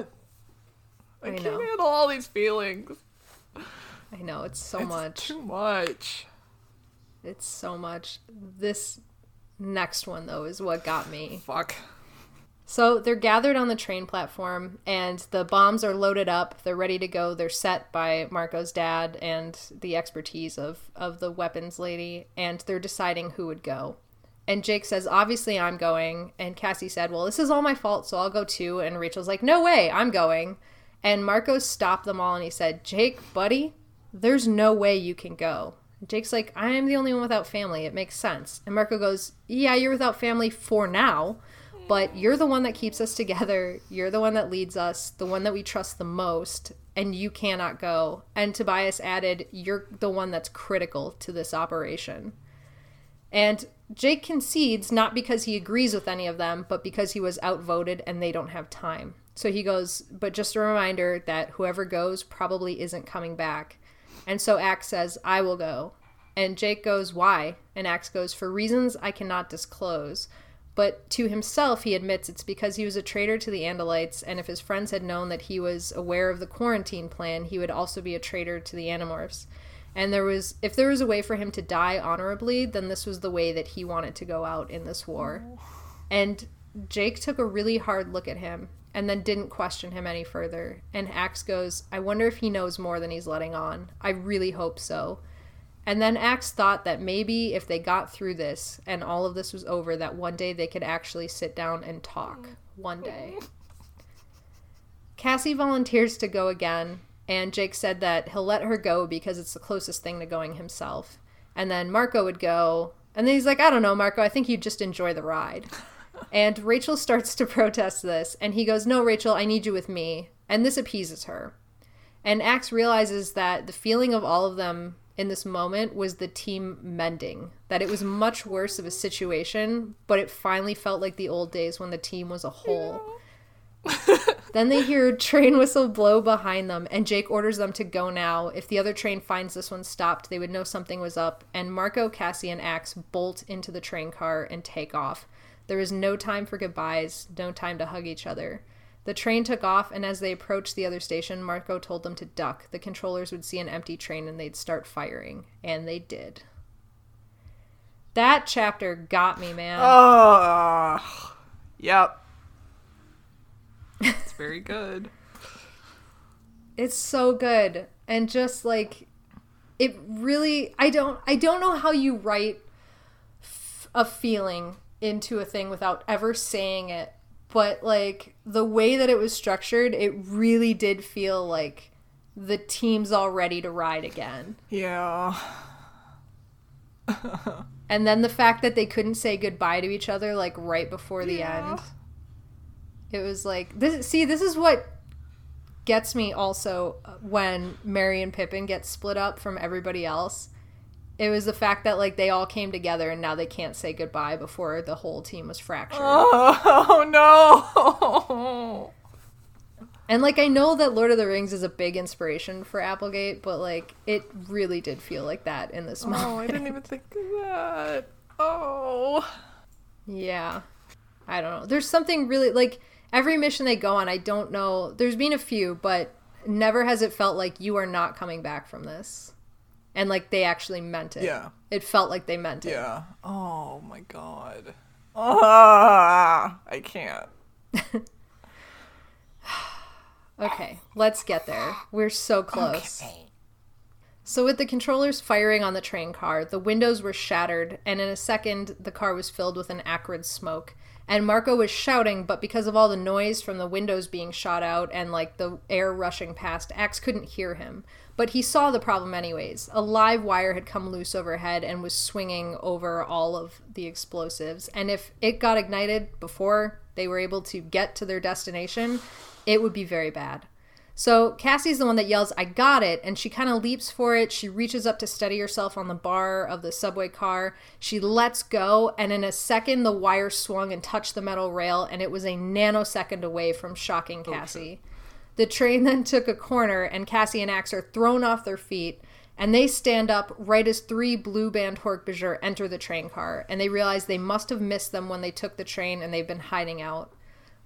it. I,
I
can't
know.
handle all these feelings.
I know. It's so
It's
much.
Too much.
It's so much. This next one, though, is what got me.
Fuck.
So they're gathered on the train platform, and the bombs are loaded up. They're ready to go. They're set by Marco's dad and the expertise of, of the weapons lady, and they're deciding who would go. And Jake says, Obviously, I'm going. And Cassie said, Well, this is all my fault, so I'll go too. And Rachel's like, No way, I'm going. And Marco stopped them all and he said, Jake, buddy, there's no way you can go. Jake's like, I am the only one without family. It makes sense. And Marco goes, Yeah, you're without family for now, but you're the one that keeps us together. You're the one that leads us, the one that we trust the most, and you cannot go. And Tobias added, You're the one that's critical to this operation. And Jake concedes not because he agrees with any of them, but because he was outvoted and they don't have time. So he goes, But just a reminder that whoever goes probably isn't coming back. And so Ax says, I will go. And Jake goes, Why? And Ax goes, For reasons I cannot disclose. But to himself, he admits it's because he was a traitor to the Andalites, and if his friends had known that he was aware of the quarantine plan, he would also be a traitor to the Animorphs. And there was, if there was a way for him to die honorably, then this was the way that he wanted to go out in this war. And Jake took a really hard look at him and then didn't question him any further. And Ax goes, I wonder if he knows more than he's letting on. I really hope so. And then Ax thought that maybe if they got through this and all of this was over, that one day they could actually sit down and talk. One day. Cassie volunteers to go again, and Jake said that he'll let her go because it's the closest thing to going himself. And then Marco would go, and then he's like, I don't know, Marco, I think you'd just enjoy the ride. and Rachel starts to protest this, and he goes, No, Rachel, I need you with me. And this appeases her. And Ax realizes that the feeling of all of them in this moment was the team mending. That it was much worse of a situation, but it finally felt like the old days when the team was a whole. then they hear a train whistle blow behind them, and Jake orders them to go now. If the other train finds this one stopped, they would know something was up. And Marco, Cassie, and Ax bolt into the train car and take off. There is no time for goodbyes, no time to hug each other. The train took off, and as they approached the other station, Marco told them to duck. The controllers would see an empty train and they'd start firing. And they did. That chapter got me, man.
Oh, yep. It's very good.
it's so good. And just like it really I don't I don't know how you write f- a feeling into a thing without ever saying it but like the way that it was structured, it really did feel like the team's all ready to ride again.
Yeah.
and then the fact that they couldn't say goodbye to each other like right before the
Yeah.
end. It was like this see this is what gets me also when Merry and Pippin get split up from everybody else. It was the fact that like they all came together and now they can't say goodbye before the whole team was fractured.
Oh no.
And like I know that Lord of the Rings is a big inspiration for Applegate, but like it really did feel like that in this moment.
Oh, I didn't even think of that. Oh.
Yeah. I don't know. There's something really like every mission they go on, I don't know. There's been a few, but never has it felt like you are not coming back from this. And like they actually meant it.
Yeah.
It felt like they meant it.
Yeah. Oh my god. Ah, I can't.
Okay, let's get there. We're so close. So, with the controllers firing on the train car, the windows were shattered, and in a second, the car was filled with an acrid smoke. And Marco was shouting, but because of all the noise from the windows being shot out and like the air rushing past, Ax couldn't hear him. But he saw the problem anyways. A live wire had come loose overhead and was swinging over all of the explosives. And if it got ignited before they were able to get to their destination, it would be very bad. So Cassie's the one that yells, I got it, and she kind of leaps for it. She reaches up to steady herself on the bar of the subway car. She lets go, and in a second, the wire swung and touched the metal rail, and it was a nanosecond away from shocking oh, Cassie. The train then took a corner, and Cassie and Ax are thrown off their feet, and they stand up right as three blue band Hork-Bajir enter the train car, and they realize they must have missed them when they took the train and they've been hiding out.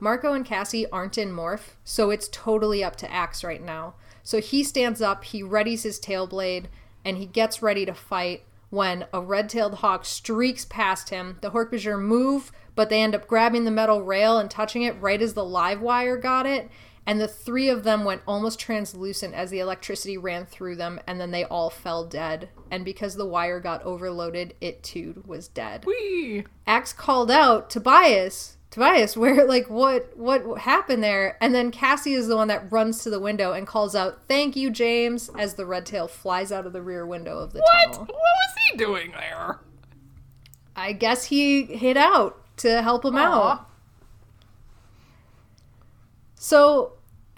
Marco and Cassie aren't in morph, so it's totally up to Ax right now. So he stands up, he readies his tail blade, and he gets ready to fight when a red-tailed hawk streaks past him. The Hork-Bajir move, but they end up grabbing the metal rail and touching it right as the live wire got it. And the three of them went almost translucent as the electricity ran through them, and then they all fell dead. And because the wire got overloaded, it too was dead.
Whee!
Ax called out, Tobias, Tobias, where like what what happened there? And then Cassie is the one that runs to the window and calls out, "Thank you, James," as the red tail flies out of the rear window of the
What?
tunnel.
What was he doing there?
I guess he hid out to help him out. So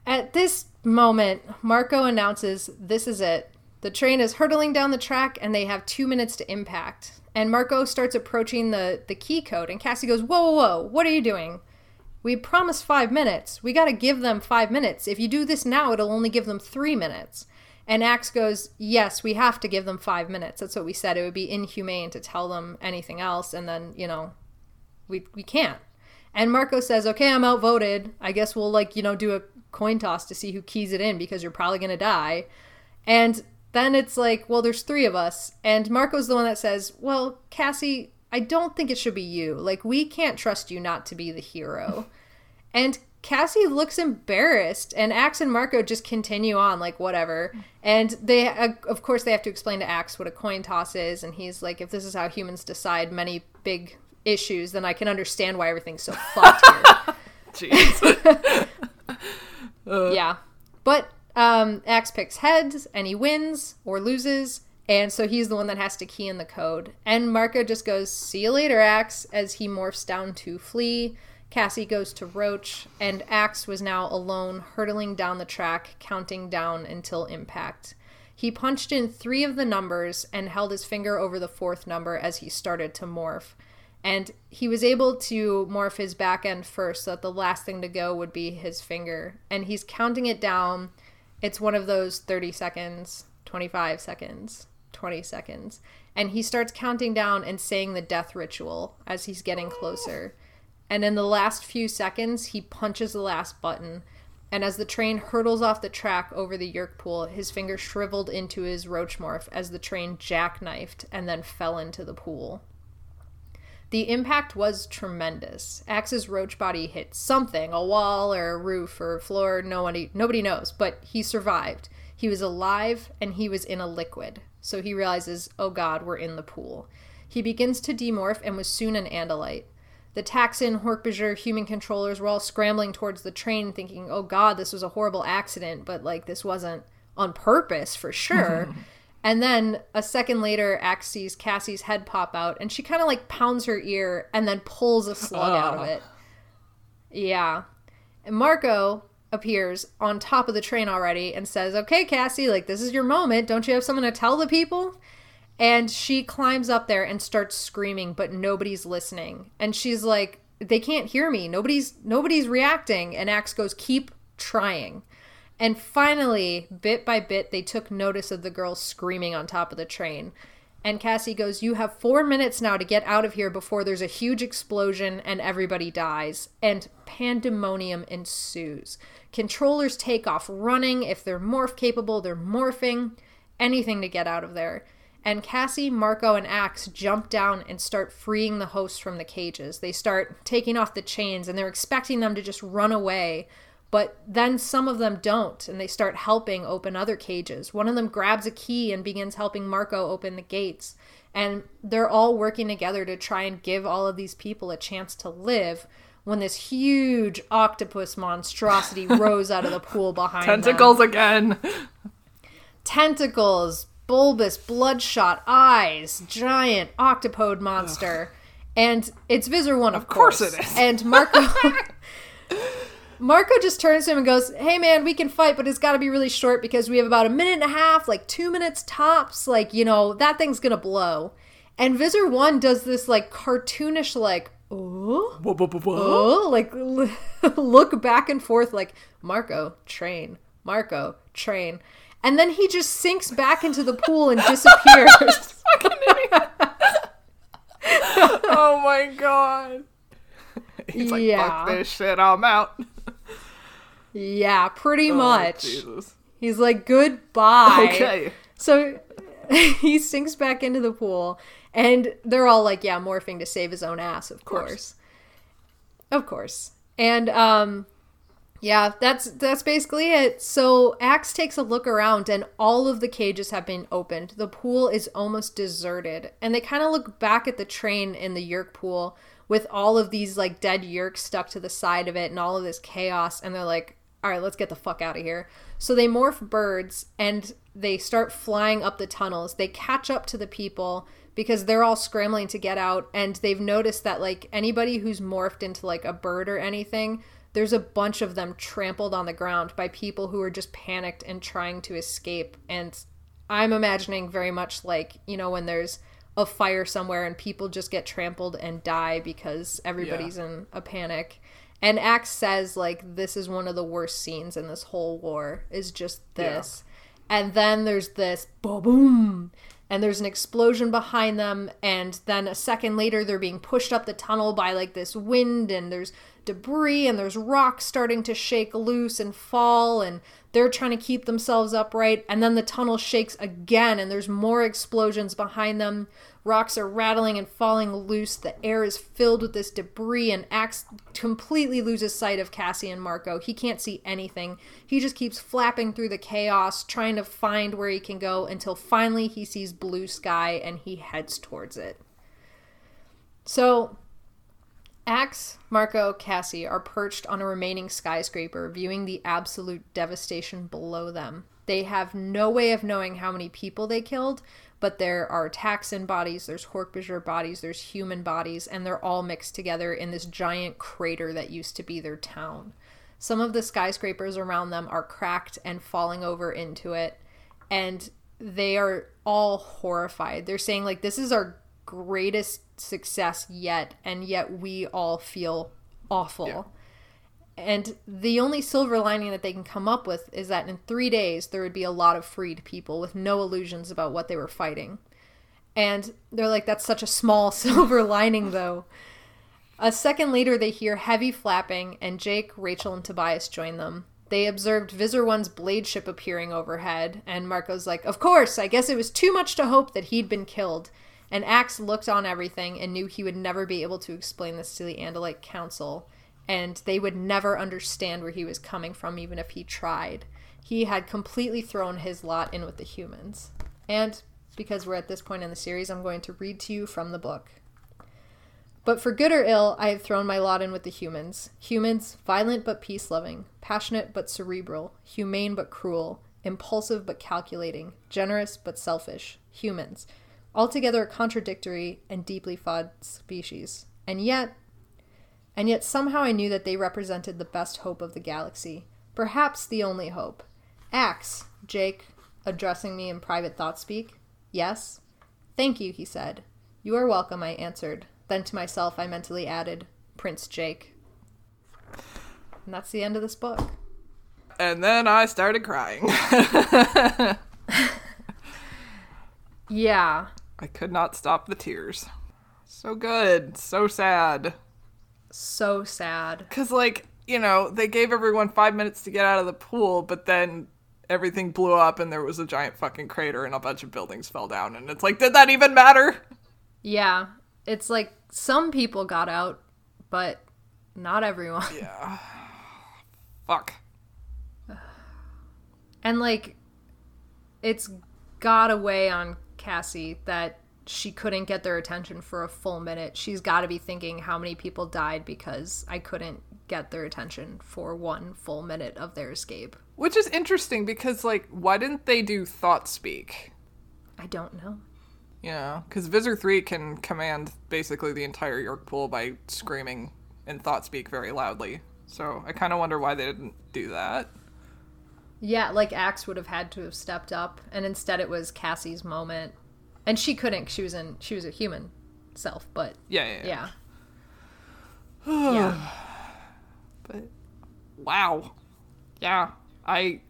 at this moment, Marco announces this is it. The train is hurtling down the track and they have two minutes to impact. And Marco starts approaching the, the key code, and Cassie goes, Whoa, whoa, whoa, what are you doing? We promised five minutes. We got to give them five minutes. If you do this now, it'll only give them three minutes. And Ax goes, Yes, we have to give them five minutes. That's what we said. It would be inhumane to tell them anything else. And then, you know, we, we can't. And Marco says, Okay, I'm outvoted. I guess we'll, like, you know, do a coin toss to see who keys it in because you're probably going to die. And then it's like, well, there's three of us. And Marco's the one that says, well, Cassie, I don't think it should be you. Like, we can't trust you not to be the hero. and Cassie looks embarrassed, and Ax and Marco just continue on, like, whatever. And they, uh, of course, they have to explain to Ax what a coin toss is. And he's like, if this is how humans decide many big issues, then I can understand why everything's so fucked here.
Jeez.
yeah. But um, Ax picks heads and he wins or loses. And so he's the one that has to key in the code. And Marco just goes, See you later, Ax, as he morphs down to flee. Cassie goes to Roach, and Ax was now alone, hurtling down the track, counting down until impact. He punched in three of the numbers and held his finger over the fourth number as he started to morph. And he was able to morph his back end first, so that the last thing to go would be his finger. And he's counting it down. It's one of those 30 seconds, 25 seconds, 20 seconds. And he starts counting down and saying the death ritual as he's getting closer. And in the last few seconds, he punches the last button. And as the train hurtles off the track over the Yeerk pool, his finger shriveled into his roach morph as the train jackknifed and then fell into the pool. The impact was tremendous. Ax's roach body hit something, a wall or a roof or a floor, nobody nobody knows, but he survived. He was alive and he was in a liquid. So he realizes, "Oh god, we're in the pool." He begins to demorph and was soon an andalite. The Taxxon, Hork-Bajir human controllers were all scrambling towards the train thinking, "Oh god, this was a horrible accident, but like this wasn't on purpose for sure." And then a second later, Ax sees Cassie's head pop out, and she kind of like pounds her ear and then pulls a slug out of
oh.
it. Yeah. And Marco appears on top of the train already and says, Okay, Cassie, like this is your moment. Don't you have something to tell the people? And she climbs up there and starts screaming, but nobody's listening. And she's like, They can't hear me. Nobody's nobody's reacting. And Ax goes, Keep trying. And finally, bit by bit, they took notice of the girl screaming on top of the train. And Cassie goes, You have four minutes now to get out of here before there's a huge explosion and everybody dies. And pandemonium ensues. Controllers take off running. If they're morph capable, they're morphing. Anything to get out of there. And Cassie, Marco, and Ax jump down and start freeing the hosts from the cages. They start taking off the chains and they're expecting them to just run away. But then some of them don't, and they start helping open other cages. One of them grabs a key and begins helping Marco open the gates. And they're all working together to try and give all of these people a chance to live when this huge octopus monstrosity rose out of the pool behind them
Tentacles again.
tentacles, bulbous, bloodshot eyes, giant octopode monster. And it's Visser 1, of,
course it is.
And Marco Marco just turns to him and goes, Hey man, we can fight, but it's gotta be really short because we have about a minute and a half, like two minutes tops. Like, you know, that thing's gonna blow. And Visser 1 does this like cartoonish, like, oh, oh, like look back and forth, like Marco train, Marco train, and then he just sinks back into the pool and disappears.
oh my god. He's like,
Yeah.
fuck this shit, I'm out.
Yeah, pretty
Oh,
much.
Jesus.
He's like goodbye.
Okay.
So he sinks back into the pool, and they're all like, "Yeah, morphing to save his own ass, of course,
course.
of course." And um, yeah, that's that's basically it. So Ax takes a look around, and all of the cages have been opened. The pool is almost deserted, and they kind of look back at the train in the Yeerk pool with all of these like dead Yeerks stuck to the side of it, and all of this chaos, and they're like, "All right, let's get the fuck out of here." So they morph birds, and they start flying up the tunnels. They catch up to the people because they're all scrambling to get out, and they've noticed that like anybody who's morphed into like a bird or anything there's a bunch of them trampled on the ground by people who are just panicked and trying to escape. And I'm imagining very much like, you know, when there's a fire somewhere and people just get trampled and die because everybody's yeah. in a panic. And Ax says, like, this is one of the worst scenes in this whole war, is just this. Yeah. And then there's this boom, and there's an explosion behind them. And then a second later, they're being pushed up the tunnel by, like, this wind, and there's debris and there's rocks starting to shake loose and fall and they're trying to keep themselves upright and then the tunnel shakes again and there's more explosions behind them rocks are rattling and falling loose. The air is filled with this debris and ax completely loses sight of cassie and marco. He can't see anything. He just keeps flapping through the chaos trying to find where he can go until finally he sees blue sky and he heads towards it. So Ax, Marco, Cassie are perched on a remaining skyscraper, viewing the absolute devastation below them. They have no way of knowing how many people they killed, but there are taxxon bodies, there's Hork-Bajir bodies, there's human bodies, and they're all mixed together in this giant crater that used to be their town. Some of the skyscrapers around them are cracked and falling over into it, and they are all horrified. They're saying, like, this is our greatest success yet, and yet we all feel awful. Yeah. And the only silver lining that they can come up with is that in three days there would be a lot of freed people with no illusions about what they were fighting. And they're like, that's such a small silver lining, though. A second later, they hear heavy flapping, and Jake, Rachel, and Tobias join them. They observed Visser One's blade ship appearing overhead, and Marco's like, Of course, I guess it was too much to hope that he'd been killed. And Ax looked on everything and knew he would never be able to explain this to the Andalite Council, and they would never understand where he was coming from, even if he tried. He had completely thrown his lot in with the humans. And because we're at this point in the series, I'm going to read to you from the book. But for good or ill, I have thrown my lot in with the humans. Humans, violent but peace loving, passionate but cerebral, humane but cruel, impulsive but calculating, generous but selfish. Humans altogether a contradictory and deeply flawed species. And yet, and yet somehow I knew that they represented the best hope of the galaxy, perhaps the only hope. Ax, Jake, addressing me in private thought speak. Yes? Thank you, he said. You are welcome, I answered. Then to myself I mentally added, Prince Jake. And that's the end of this book.
And then I started crying.
yeah.
I could not stop the tears. So good. So sad.
So sad.
Because, like, you know, they gave everyone five minutes to get out of the pool, but then everything blew up and there was a giant fucking crater and a bunch of buildings fell down. And it's like, did that even matter?
Yeah. It's like some people got out, but not everyone.
Yeah. Fuck.
And, like, it's got away on Cassie that she couldn't get their attention for a full minute. She's got to be thinking how many people died because I couldn't get their attention for one full minute of their escape.
Which is interesting because, like, why didn't they do thought speak?
I don't know.
Yeah, because Visser 3 can command basically the entire Yeerk pool by screaming in thought speak very loudly. So I kind of wonder why they didn't do that.
Yeah, like Ax would have had to have stepped up, and instead it was Cassie's moment, and she couldn't. She was in. She was a human self, but
yeah, yeah,
yeah.
Yeah. yeah. But wow, yeah, I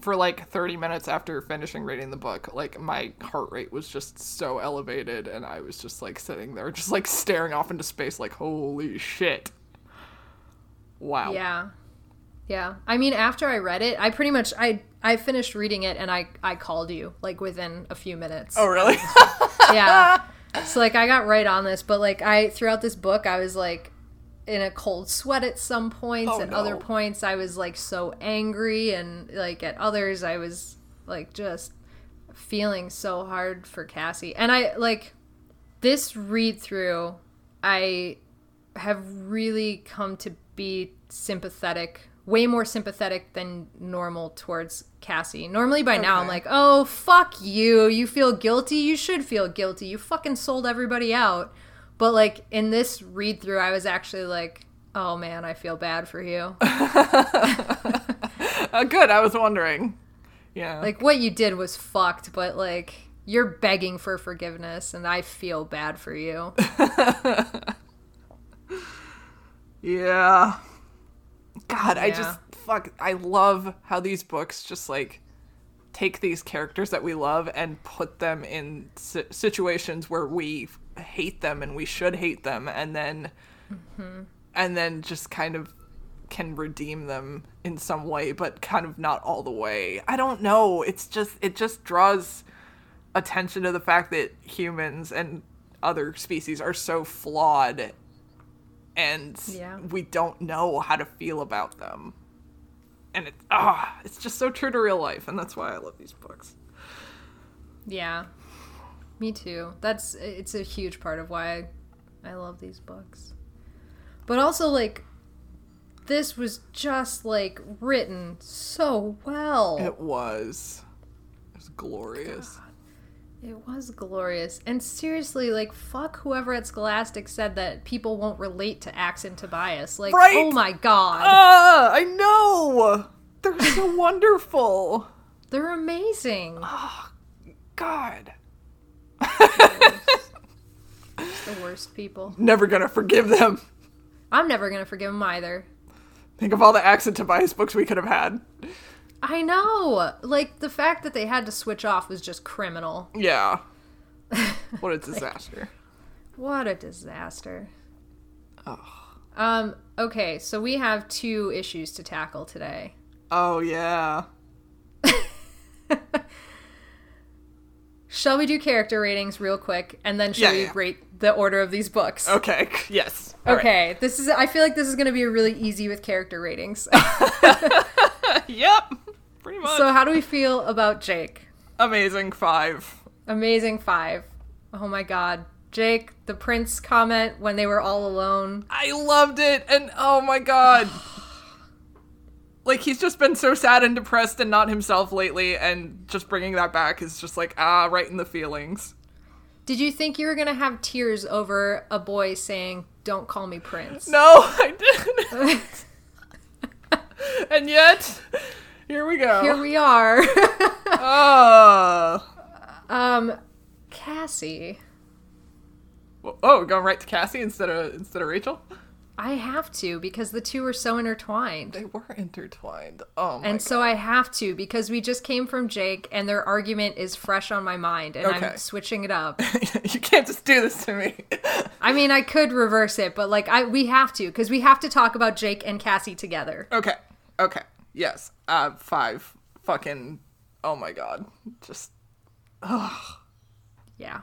for like 30 minutes after finishing reading the book, like my heart rate was just so elevated, and I was just like sitting there, just like staring off into space, like holy shit. Wow.
Yeah. Yeah. I mean, after I read it, I pretty much I I finished reading it and I I called you like within a few minutes.
Oh, really?
yeah. So like I got right on this, but like I throughout this book I was like in a cold sweat at some points
Oh,
at other points I was like so angry and like at others I was like just feeling so hard for Cassie. And I like this read through I have really come to be sympathetic, way more sympathetic than normal towards Cassie. Normally by now I'm like, "Oh, fuck you. You feel guilty. You should feel guilty. You fucking sold everybody out." But like in this read through I was actually like, "Oh man, I feel bad for you."
Uh, good. I was wondering. Yeah.
like what you did was fucked, but like you're begging for forgiveness and I feel bad for you.
Yeah. God, I just fuck I love how these books just like take these characters that we love and put them in si- situations where we hate them and we should hate them and then mm-hmm. and then just kind of can redeem them in some way but kind of not all the way. I don't know. It's just it just draws attention to the fact that humans and other species are so flawed and
Yeah.
we don't know how to feel about them. And it's ah, it's just so true to real life, and that's why I love these books.
Yeah. Me too. That's it's a huge part of why I, I love these books. But also like this was just like written so well.
It was, it was glorious.
It was glorious. And seriously, like fuck whoever at Scholastic said that people won't relate to Ax and Tobias. Like
Right?
oh my god.
Ah, I know. They're so wonderful.
They're amazing.
Oh,
God, the worst people.
never gonna forgive them.
I'm never to forgive them either.
Think of all the Ax and Tobias books we could have had.
I know. Like the fact that they had to switch off was just criminal.
Yeah. What a disaster.
What a disaster. Oh. Um, okay, so we have two issues to tackle today.
Oh yeah.
Shall we do character ratings real quick and then shall
Yeah,
we
yeah.
rate the order of these books?
Okay. Yes. All right.
Okay, this is I feel like this is going to be really easy with character ratings.
Yep. Pretty much.
so how do we feel about Jake?
Amazing five.
Amazing 5. Oh my god. Jake, the prince comment when they were all alone.
I loved it, and oh my god. Like he's just been so sad and depressed and not himself lately, and just bringing that back is just like ah, right in the feelings.
Did you think you were going to have tears over a boy saying, "Don't call me prince"?
No, I didn't. and yet, here we go.
Here we are.
oh,
um Cassie.
oh, going right to Cassie instead of instead of Rachel.
I have to because the two are so intertwined.
They were intertwined. Oh my
And so I have to because we just came from Jake and their argument is fresh on my mind and
Okay.
I'm switching it up.
you can't just do this to me.
I mean, I could reverse it, but like I we have to because we have to talk about Jake and Cassie together.
okay, okay, yes, uh, five. Fucking, oh my god, just
Yeah.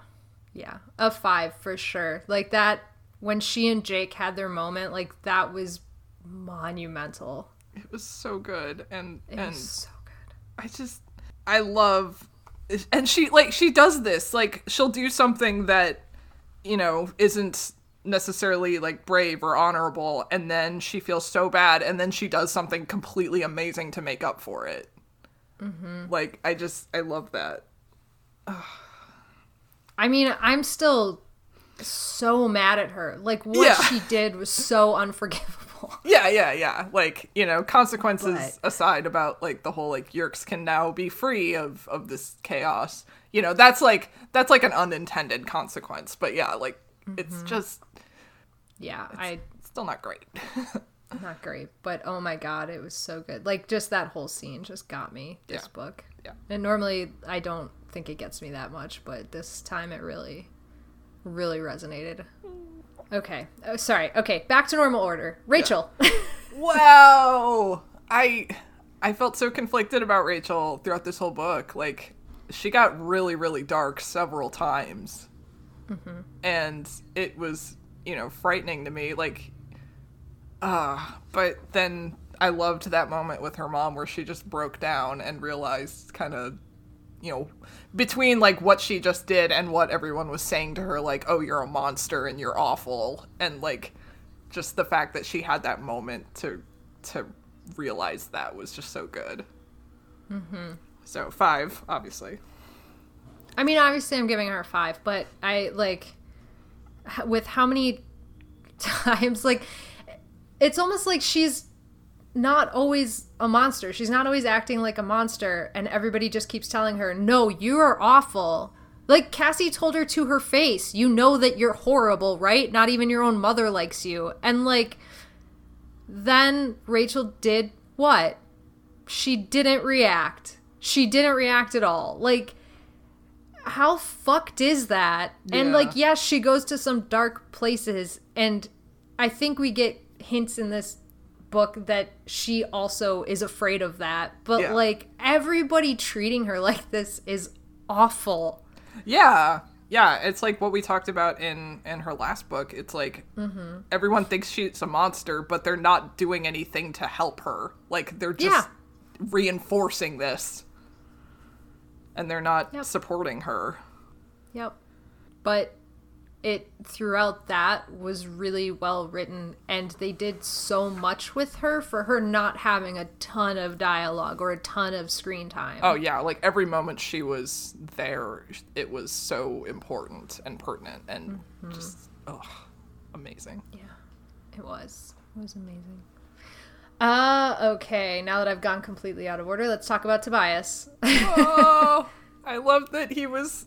Yeah. A 5 for sure. Like that when she and Jake had their moment, like that was monumental.
it was so good, and
It
and
was so good.
I just I love and she like she does this like she'll do something that you know isn't necessarily like brave or honorable and then she feels so bad and then she does something completely amazing to make up for it mm-hmm. like i just i love that
I mean, I'm still so mad at her. Like what
Yeah.
she did was so unforgivable.
yeah yeah yeah like you know consequences
But-
aside about like the whole like yeerks can now be free of of this chaos you know that's like that's like an unintended consequence but yeah like it's mm-hmm. just
Yeah, I
still not great
not great, but oh my god, it was so good. Like just that whole scene just got me. This
Yeah.
book.
Yeah.
And normally I don't think it gets me that much, but this time it really, really resonated. Okay. Oh, sorry. Okay. Back to normal order. Rachel.
Wow. I I felt so conflicted about Rachel throughout this whole book. Like, she got really, really dark several times. Mm-hmm. And it was, you know, frightening to me. Like, uh, but then I loved that moment with her mom where she just broke down and realized kind of, you know, between like what she just did and what everyone was saying to her, like, oh, you're a monster and you're awful. And like, just the fact that she had that moment to, to realize that was just so good. Mm-hmm. So five, obviously.
I mean, obviously, I'm giving her a five, but I like with how many times like it's almost like she's not always a monster. She's not always acting like a monster, and everybody just keeps telling her, "No, you are awful." Like Cassie told her to her face, "You know that you're horrible, right? Not even your own mother likes you." And like then Rachel did what? She didn't react. She didn't react at all. Like how fucked is that? Yeah. And like yes, she goes to some dark places and I think we get hints in this book that she also is afraid of that. But yeah. like everybody treating her like this is awful.
Yeah. Yeah, it's like what we talked about in in her last book. It's like mm-hmm. everyone thinks she's a monster, but they're not doing anything to help her. Like they're just yeah. reinforcing this. And they're not yep. supporting her.
Yep. But it throughout that was really well written and they did so much with her for her not having a ton of dialogue or a ton of screen time.
Oh yeah, like every moment she was there it was so important and pertinent and mm-hmm. just oh amazing.
Yeah. It was. It was amazing. Uh okay, now that I've gone completely out of order, let's talk about Tobias.
oh, I love that he was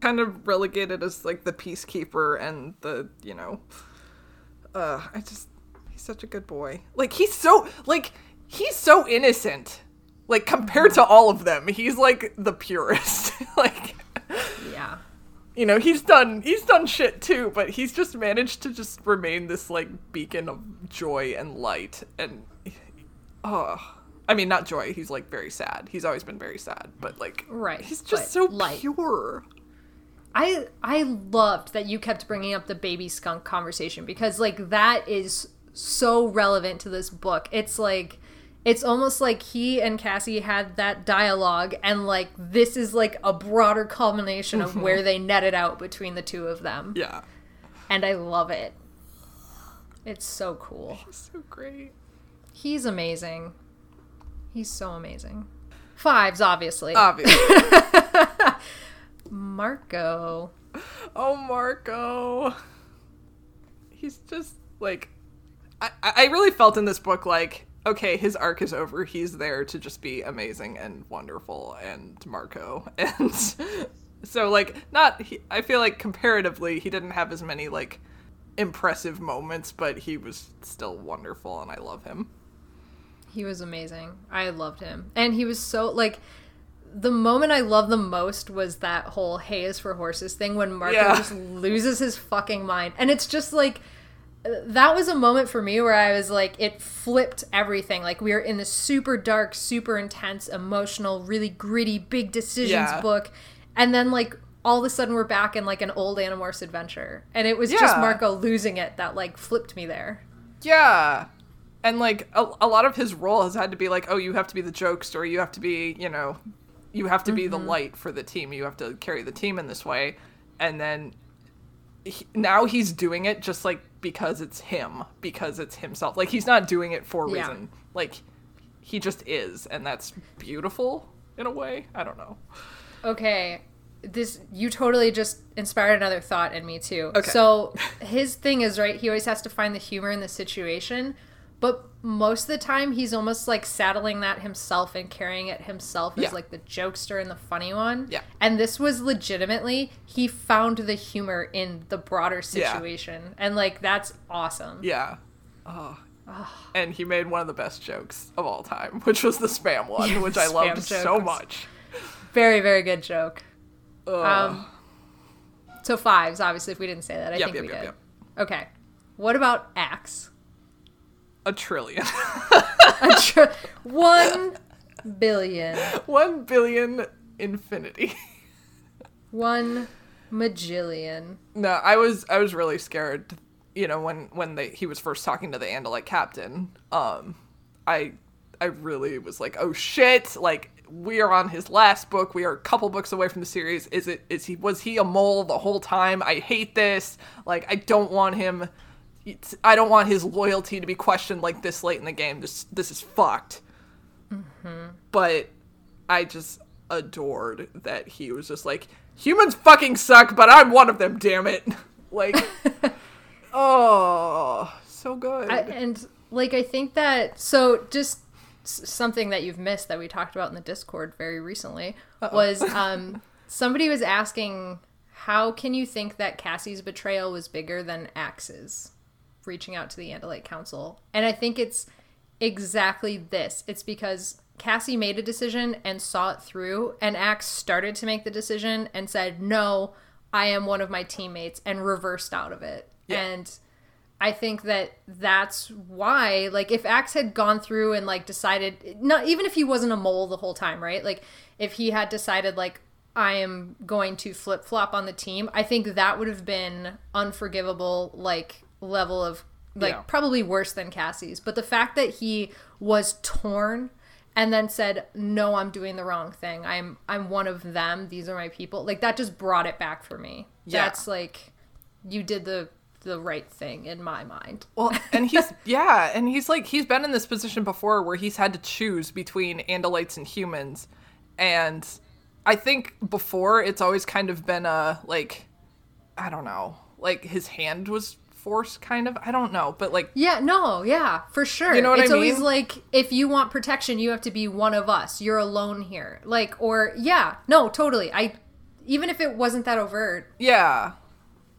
kind of relegated as like the peacekeeper and the you know uh i just he's such a good boy. Like he's so like he's so innocent like compared to all of them. He's like the purest. Like
yeah.
you know he's done he's done shit too but he's just managed to just remain this like beacon of joy and light. And oh I mean, not joy. He's like very sad. He's always been very sad, but like,
right?
He's just so light. pure.
I I loved that you kept bringing up the baby skunk conversation because like that is so relevant to this book. It's like it's almost like he and Cassie had that dialogue and like this is like a broader culmination of mm-hmm. where they netted out between the two of them.
Yeah.
And I love it. It's so cool.
He's so great.
He's amazing. He's so amazing. Fives, obviously.
Obviously.
Marco.
Oh, Marco. He's just like. I, I really felt in this book like, okay, his arc is over. He's there to just be amazing and wonderful and Marco. And so, like, not. He, I feel like comparatively, he didn't have as many, like, impressive moments, but he was still wonderful and I love him.
He was amazing. I loved him. And he was so, like, the moment I love the most was that whole "hay is for horses" thing when Marco yeah. just loses his fucking mind, and it's just like that was a moment for me where I was like, it flipped everything. Like we were in this super dark, super intense, emotional, really gritty, big decisions yeah. book, and then like all of a sudden we're back in like an old Animorphs adventure, and it was yeah. just Marco losing it that like flipped me there.
Yeah. And like a, a lot of his role has had to be like, oh, you have to be the jokester, you have to be, you know, you have to be mm-hmm. the light for the team. You have to carry the team in this way. And then he, now he's doing it just like because it's him, because it's himself. Like he's not doing it for a yeah. reason. Like he just is, and that's beautiful in a way. I don't know.
Okay. This you totally just inspired another thought in me too. Okay. So his thing is right, he always has to find the humor in the situation, but most of the time he's almost like saddling that himself and carrying it himself as yeah. like the jokester and the funny one.
Yeah.
And this was legitimately he found the humor in the broader situation. Yeah. And like that's awesome.
Yeah. Oh. And he made one of the best jokes of all time, which was the spam one, yeah, which I loved so much.
Very, very good joke. Ugh. Um so fives, obviously if we didn't say that. I yep, think yep, we yep, did. Okay. What about Ax?
A trillion.
a one billion.
One billion infinity.
One majillion.
No, I was I was really scared. You know, when when they he was first talking to the Andalite captain, um, I I really was like, oh shit! Like we are on his last book. We are a couple books away from the series. Is it is he was he a mole the whole time? I hate this. Like I don't want him. I don't want his loyalty to be questioned like this late in the game. This this is fucked. But I just adored that he was just like humans fucking suck, but I'm one of them. Damn it! Like, oh, so good.
I, and like I think that so just something that you've missed that we talked about in the Discord very recently was um somebody was asking how can you think that Cassie's betrayal was bigger than Ax's reaching out to the Andalite Council? And I think it's exactly this. It's because Cassie made a decision and saw it through, and Ax started to make the decision and said, No, I am one of my teammates, and reversed out of it.
Yeah.
And I think that that's why, like, if Ax had gone through and, like, decided, not even if he wasn't a mole the whole time, right? Like, if he had decided, like, I am going to flip flop on the team, I think that would have been unforgivable, like, level of, like,
Yeah.
probably worse than Cassie's. But the fact that he was torn and then said, "No, I'm doing the wrong thing. I'm I'm one of them. These are my people." Like that just brought it back for me.
Yeah.
That's like you did the the right thing in my mind.
Well, and he's yeah, and he's like he's been in this position before where he's had to choose between Andalites and humans, and I think before it's always kind of been a like, I don't know, like his hand was forced, kind of. I don't know, but like
Yeah, no, yeah, for sure.
You know what I
it's always
mean?
like if you want protection, you have to be one of us. You're alone here. Like or yeah, no, totally. I even if it wasn't that overt.
yeah,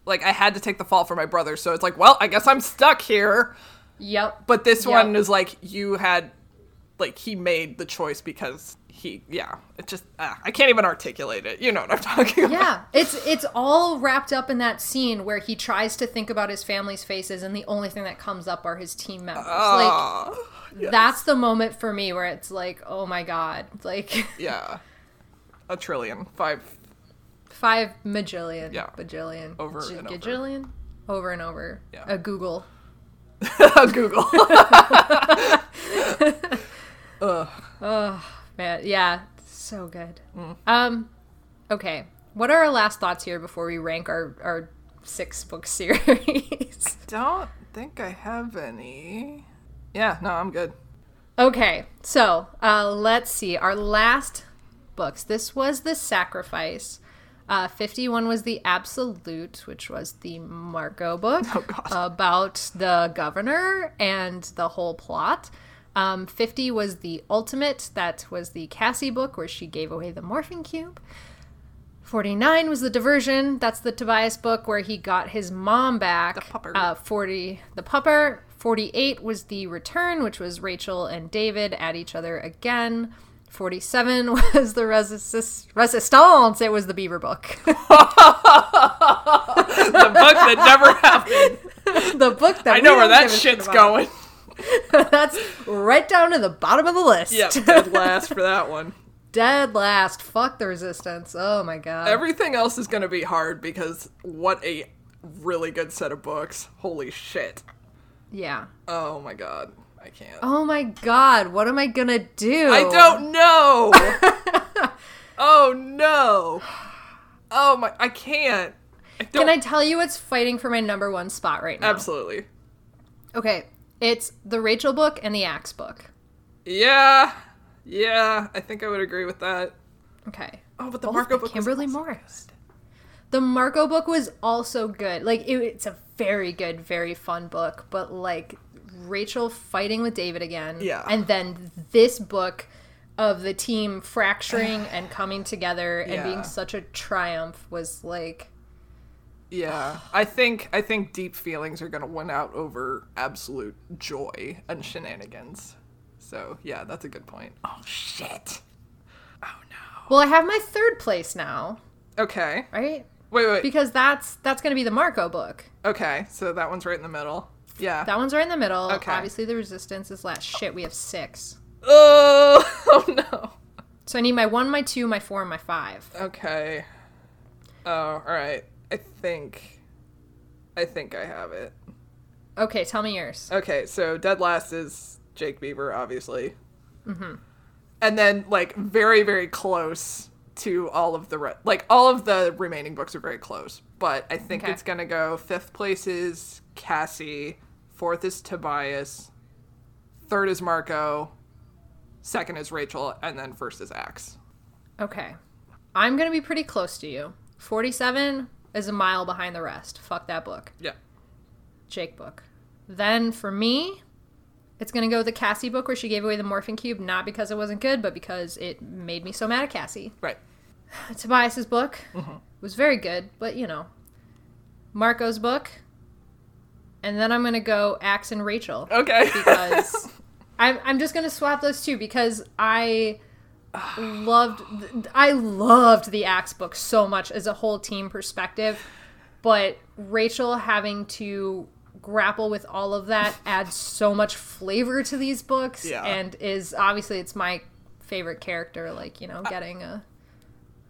like I had to take the fall for my brother, so it's like, well, I guess I'm stuck here.
Yep.
But this
Yep.
one is like you had, like he made the choice because he, yeah, it just ah, I can't even articulate it. You know what I'm talking about?
Yeah, it's it's all wrapped up in that scene where he tries to think about his family's faces, and the only thing that comes up are his team members.
Ah,
like that's the moment for me where it's like, oh my god, like
yeah, a trillion, five.
five majillion,
Yeah.
bajillion,
Over
j-
and over.
gajillion, over and over.
Yeah.
A Google.
Google.
Man, yeah, so good.
Mm.
Um, okay, what are our last thoughts here before we rank our our six book series?
I Don't think I have any. Yeah, no, I'm good.
Okay, so uh, let's see. Our last books. This was the sacrifice. Uh, 51 was the absolute, which was the Marco book
Oh,
about the governor and the whole plot. Um, 50 was the ultimate. That was the Cassie book where she gave away the morphing cube. 49 was the diversion. That's the Tobias book where he got his mom back.
The pupper.
Uh, 40, the pupper. 48 was the return, which was Rachel and David at each other again. 47 was the resist- resistance. It was the Beaver book.
The book that never happened.
the book that
I know where that
give a shit
shit's going.
That's right down to the bottom of the list.
Yep, dead last for that one.
Dead last. Fuck the resistance. Oh my god.
Everything else is gonna be hard because what a really good set of books. Holy shit.
yeah.
Oh my god. I can't.
Oh my god. What am I gonna do?
I don't know. oh no. Oh my I can't. I
Can I tell you what's fighting for my number one spot right now?
Absolutely.
Okay. It's the Rachel book and the Ax book.
Yeah. Yeah, I think I would agree with that.
Okay.
Oh, but the
Both
Marco book was
Kimberly
also
Morris. The Marco book was also good. Like it, it's a very good, very fun book. But like Rachel fighting with David again,
Yeah.
and then this book of the team fracturing and coming together and
Yeah.
being such a triumph was like
Yeah, I think I think deep feelings are gonna win out over absolute joy and shenanigans. So yeah, that's a good point. Oh shit. Oh no.
well, I have my third place now,
Okay.
right?
Wait, wait.
Because that's that's going to be the Marco book.
okay, so that one's right in the middle. Yeah.
That one's right in the middle.
Okay.
Obviously, the resistance is last. Shit, we have six.
oh, oh no.
So I need my one, my two, my four, and my five.
Okay. Oh, all right. I think. I think I have it.
Okay, tell me yours.
Okay, so dead last is Jake Beaver, obviously. Mm-hmm. And then, like, very, very close to all of the re- like all of the remaining books are very close. But I think
Okay.
it's gonna go fifth place is Cassie, fourth is Tobias, third is Marco, second is Rachel, and then first is Ax.
Okay. I'm going to be pretty close to you. 47 is a mile behind the rest. Fuck that book.
Yeah.
Jake book. Then for me, it's going to go with the Cassie book where she gave away the morphing cube, not because it wasn't good, but because it made me so mad at Cassie.
Right.
Tobias's book
Mm-hmm.
was very good, but you know. Marco's book. And then I'm going to go Ax and Rachel.
Okay.
because I'm I'm just gonna swap those two because I loved I loved the Ax book so much as a whole team perspective, but Rachel having to grapple with all of that adds so much flavor to these books
Yeah.
and is obviously it's my favorite character like you know getting a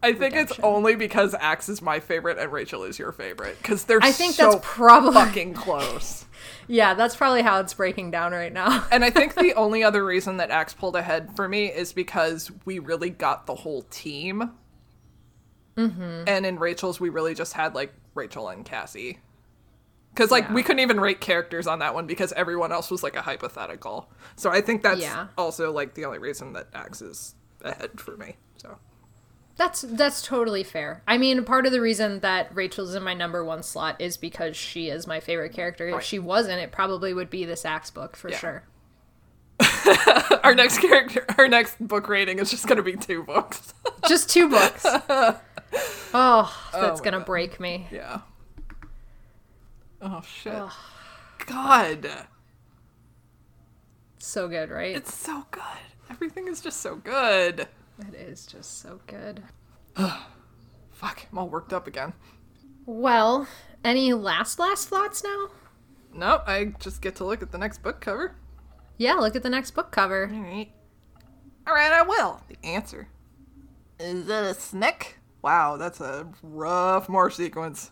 I think it's only because Ax is my favorite and Rachel is your favorite because they're
I think
so
that's probably
fucking close.
yeah that's probably how it's breaking down right now
And I think the only other reason that Ax pulled ahead for me is because we really got the whole team. Mm-hmm. And in Rachel's, we really just had like Rachel and Cassie. Because like
Yeah.
we couldn't even rate characters on that one because everyone else was like a hypothetical. So I think that's
Yeah.
also like the only reason that Ax is ahead for me. So
That's that's totally fair. I mean, part of the reason that Rachel's in my number one slot is because she is my favorite character. If
Right.
she wasn't, it probably would be this Ax book for
Yeah.
sure.
our next character, our next book rating is just gonna be two books.
Just two books. Oh, oh, that's
my
gonna
God.
break me.
yeah. Oh shit. God.
So good, right?
It's so good. Everything is just so good.
It is just so good.
Fuck, I'm all worked up again.
Well, any last last thoughts now?
Nope, I just get to look at the next book cover.
Yeah, look at the next book cover.
Alright. Alright, I will. The answer. Is that a snake? Wow, that's a rough morph sequence.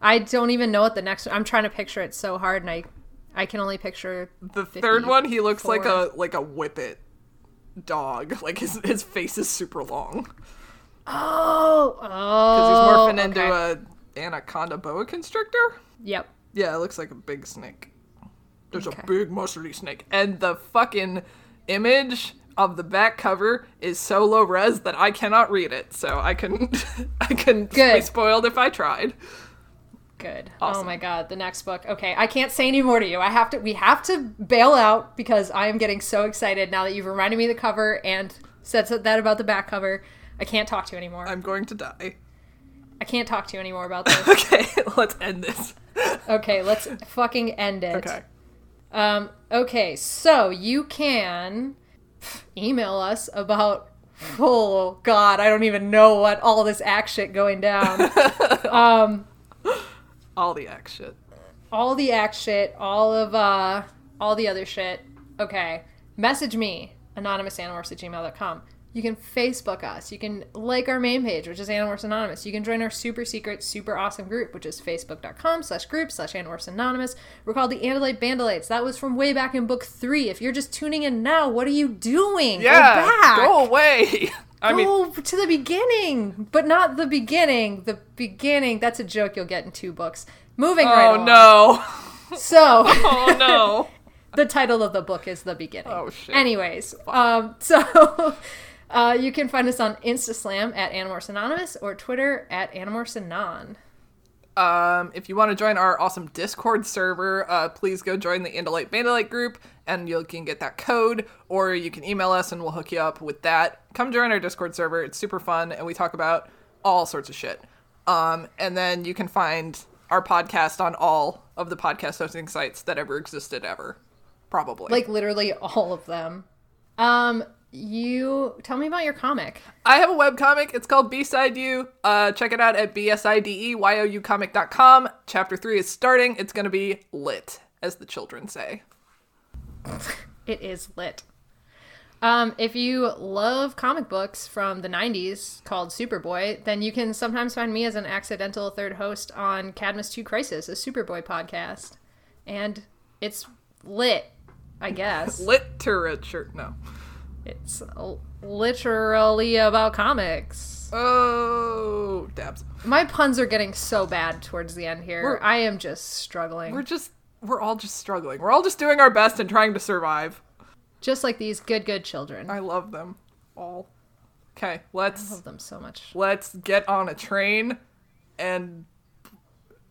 I don't even know what the next. I'm trying to picture it so hard, and I, I can only picture.
The third one, he looks like a like a whippet dog. Like his his face is super long.
Oh, oh.
Because he's
oh,
morphing into
okay.
a anaconda boa constrictor.
Yep.
Yeah, it looks like a big snake. There's
Okay.
a big muscly snake. And the fucking image of the back cover is so low res that I cannot read it. So I couldn't I couldn't be spoiled if I tried.
Good. Oh my god, the next book. Okay, I can't say any more to you. I have to we have to bail out because I am getting so excited now that you've reminded me of the cover and said that about the back cover. I can't talk to you anymore.
I'm going to die.
I can't talk to you anymore about this.
Okay, let's end this.
okay, let's fucking end it.
Okay.
Um okay, so you can email us about oh god, I don't even know what all this Ax shit going down.
All the X shit.
all the Ax shit, all of uh all the other shit. Okay. Message me, anonymousanimorphs at gmail.com. You can Facebook us. You can like our main page, which is Animorphs Anonymous. You can join our super secret, super awesome group, which is facebook.com slash group slash Animorphs Anonymous. We're called the Andalite Bandolites. That was from way back in book three. If you're just tuning in now, what are you doing?
Yeah,
Go back.
go away. I mean,
Go to the beginning, but not the beginning. The beginning. That's a joke you'll get in two books. Moving right
oh
along.
no.
So
Oh no.
the title of the book is the beginning.
Oh, shit.
Anyways, um, so uh, you can find us on InstaSlam at Animorphs Anonymous or Twitter at Animorphs Anon.
Um, if you want to join our awesome Discord server, uh, please go join the Andalite Bandolite group, and you can get that code, or you can email us, and we'll hook you up with that. Come join our Discord server; it's super fun, and we talk about all sorts of shit. Um, and then you can find our podcast on all of the podcast hosting sites that ever existed ever, probably.
Like literally all of them. Um, you tell me about your comic.
I have a webcomic. It's called B-Side You. Uh, check it out at E bsideyoucomic.com. Chapter 3 is starting. It's going to be lit, as the children say.
It is lit. Um, if you love comic books from the 90s called Superboy, then you can sometimes find me as an accidental third host on Cadmus 2 Crisis, a Superboy podcast. And it's lit, I guess.
Literature. No.
it's l- literally about comics.
Oh, dabs.
My puns are getting so bad towards the end here.
We're-
I am just struggling.
We're just, we're all just struggling. We're all just doing our best and trying to survive.
Just like these good, good children. I
love them all. Okay, let's I
love them so much.
let's get on a train and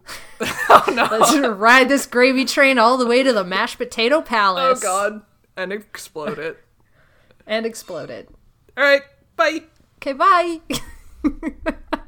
oh no
Let's ride this gravy train all the way to the mashed potato palace.
oh god and explode it
And explode it.
all right bye
Okay, bye.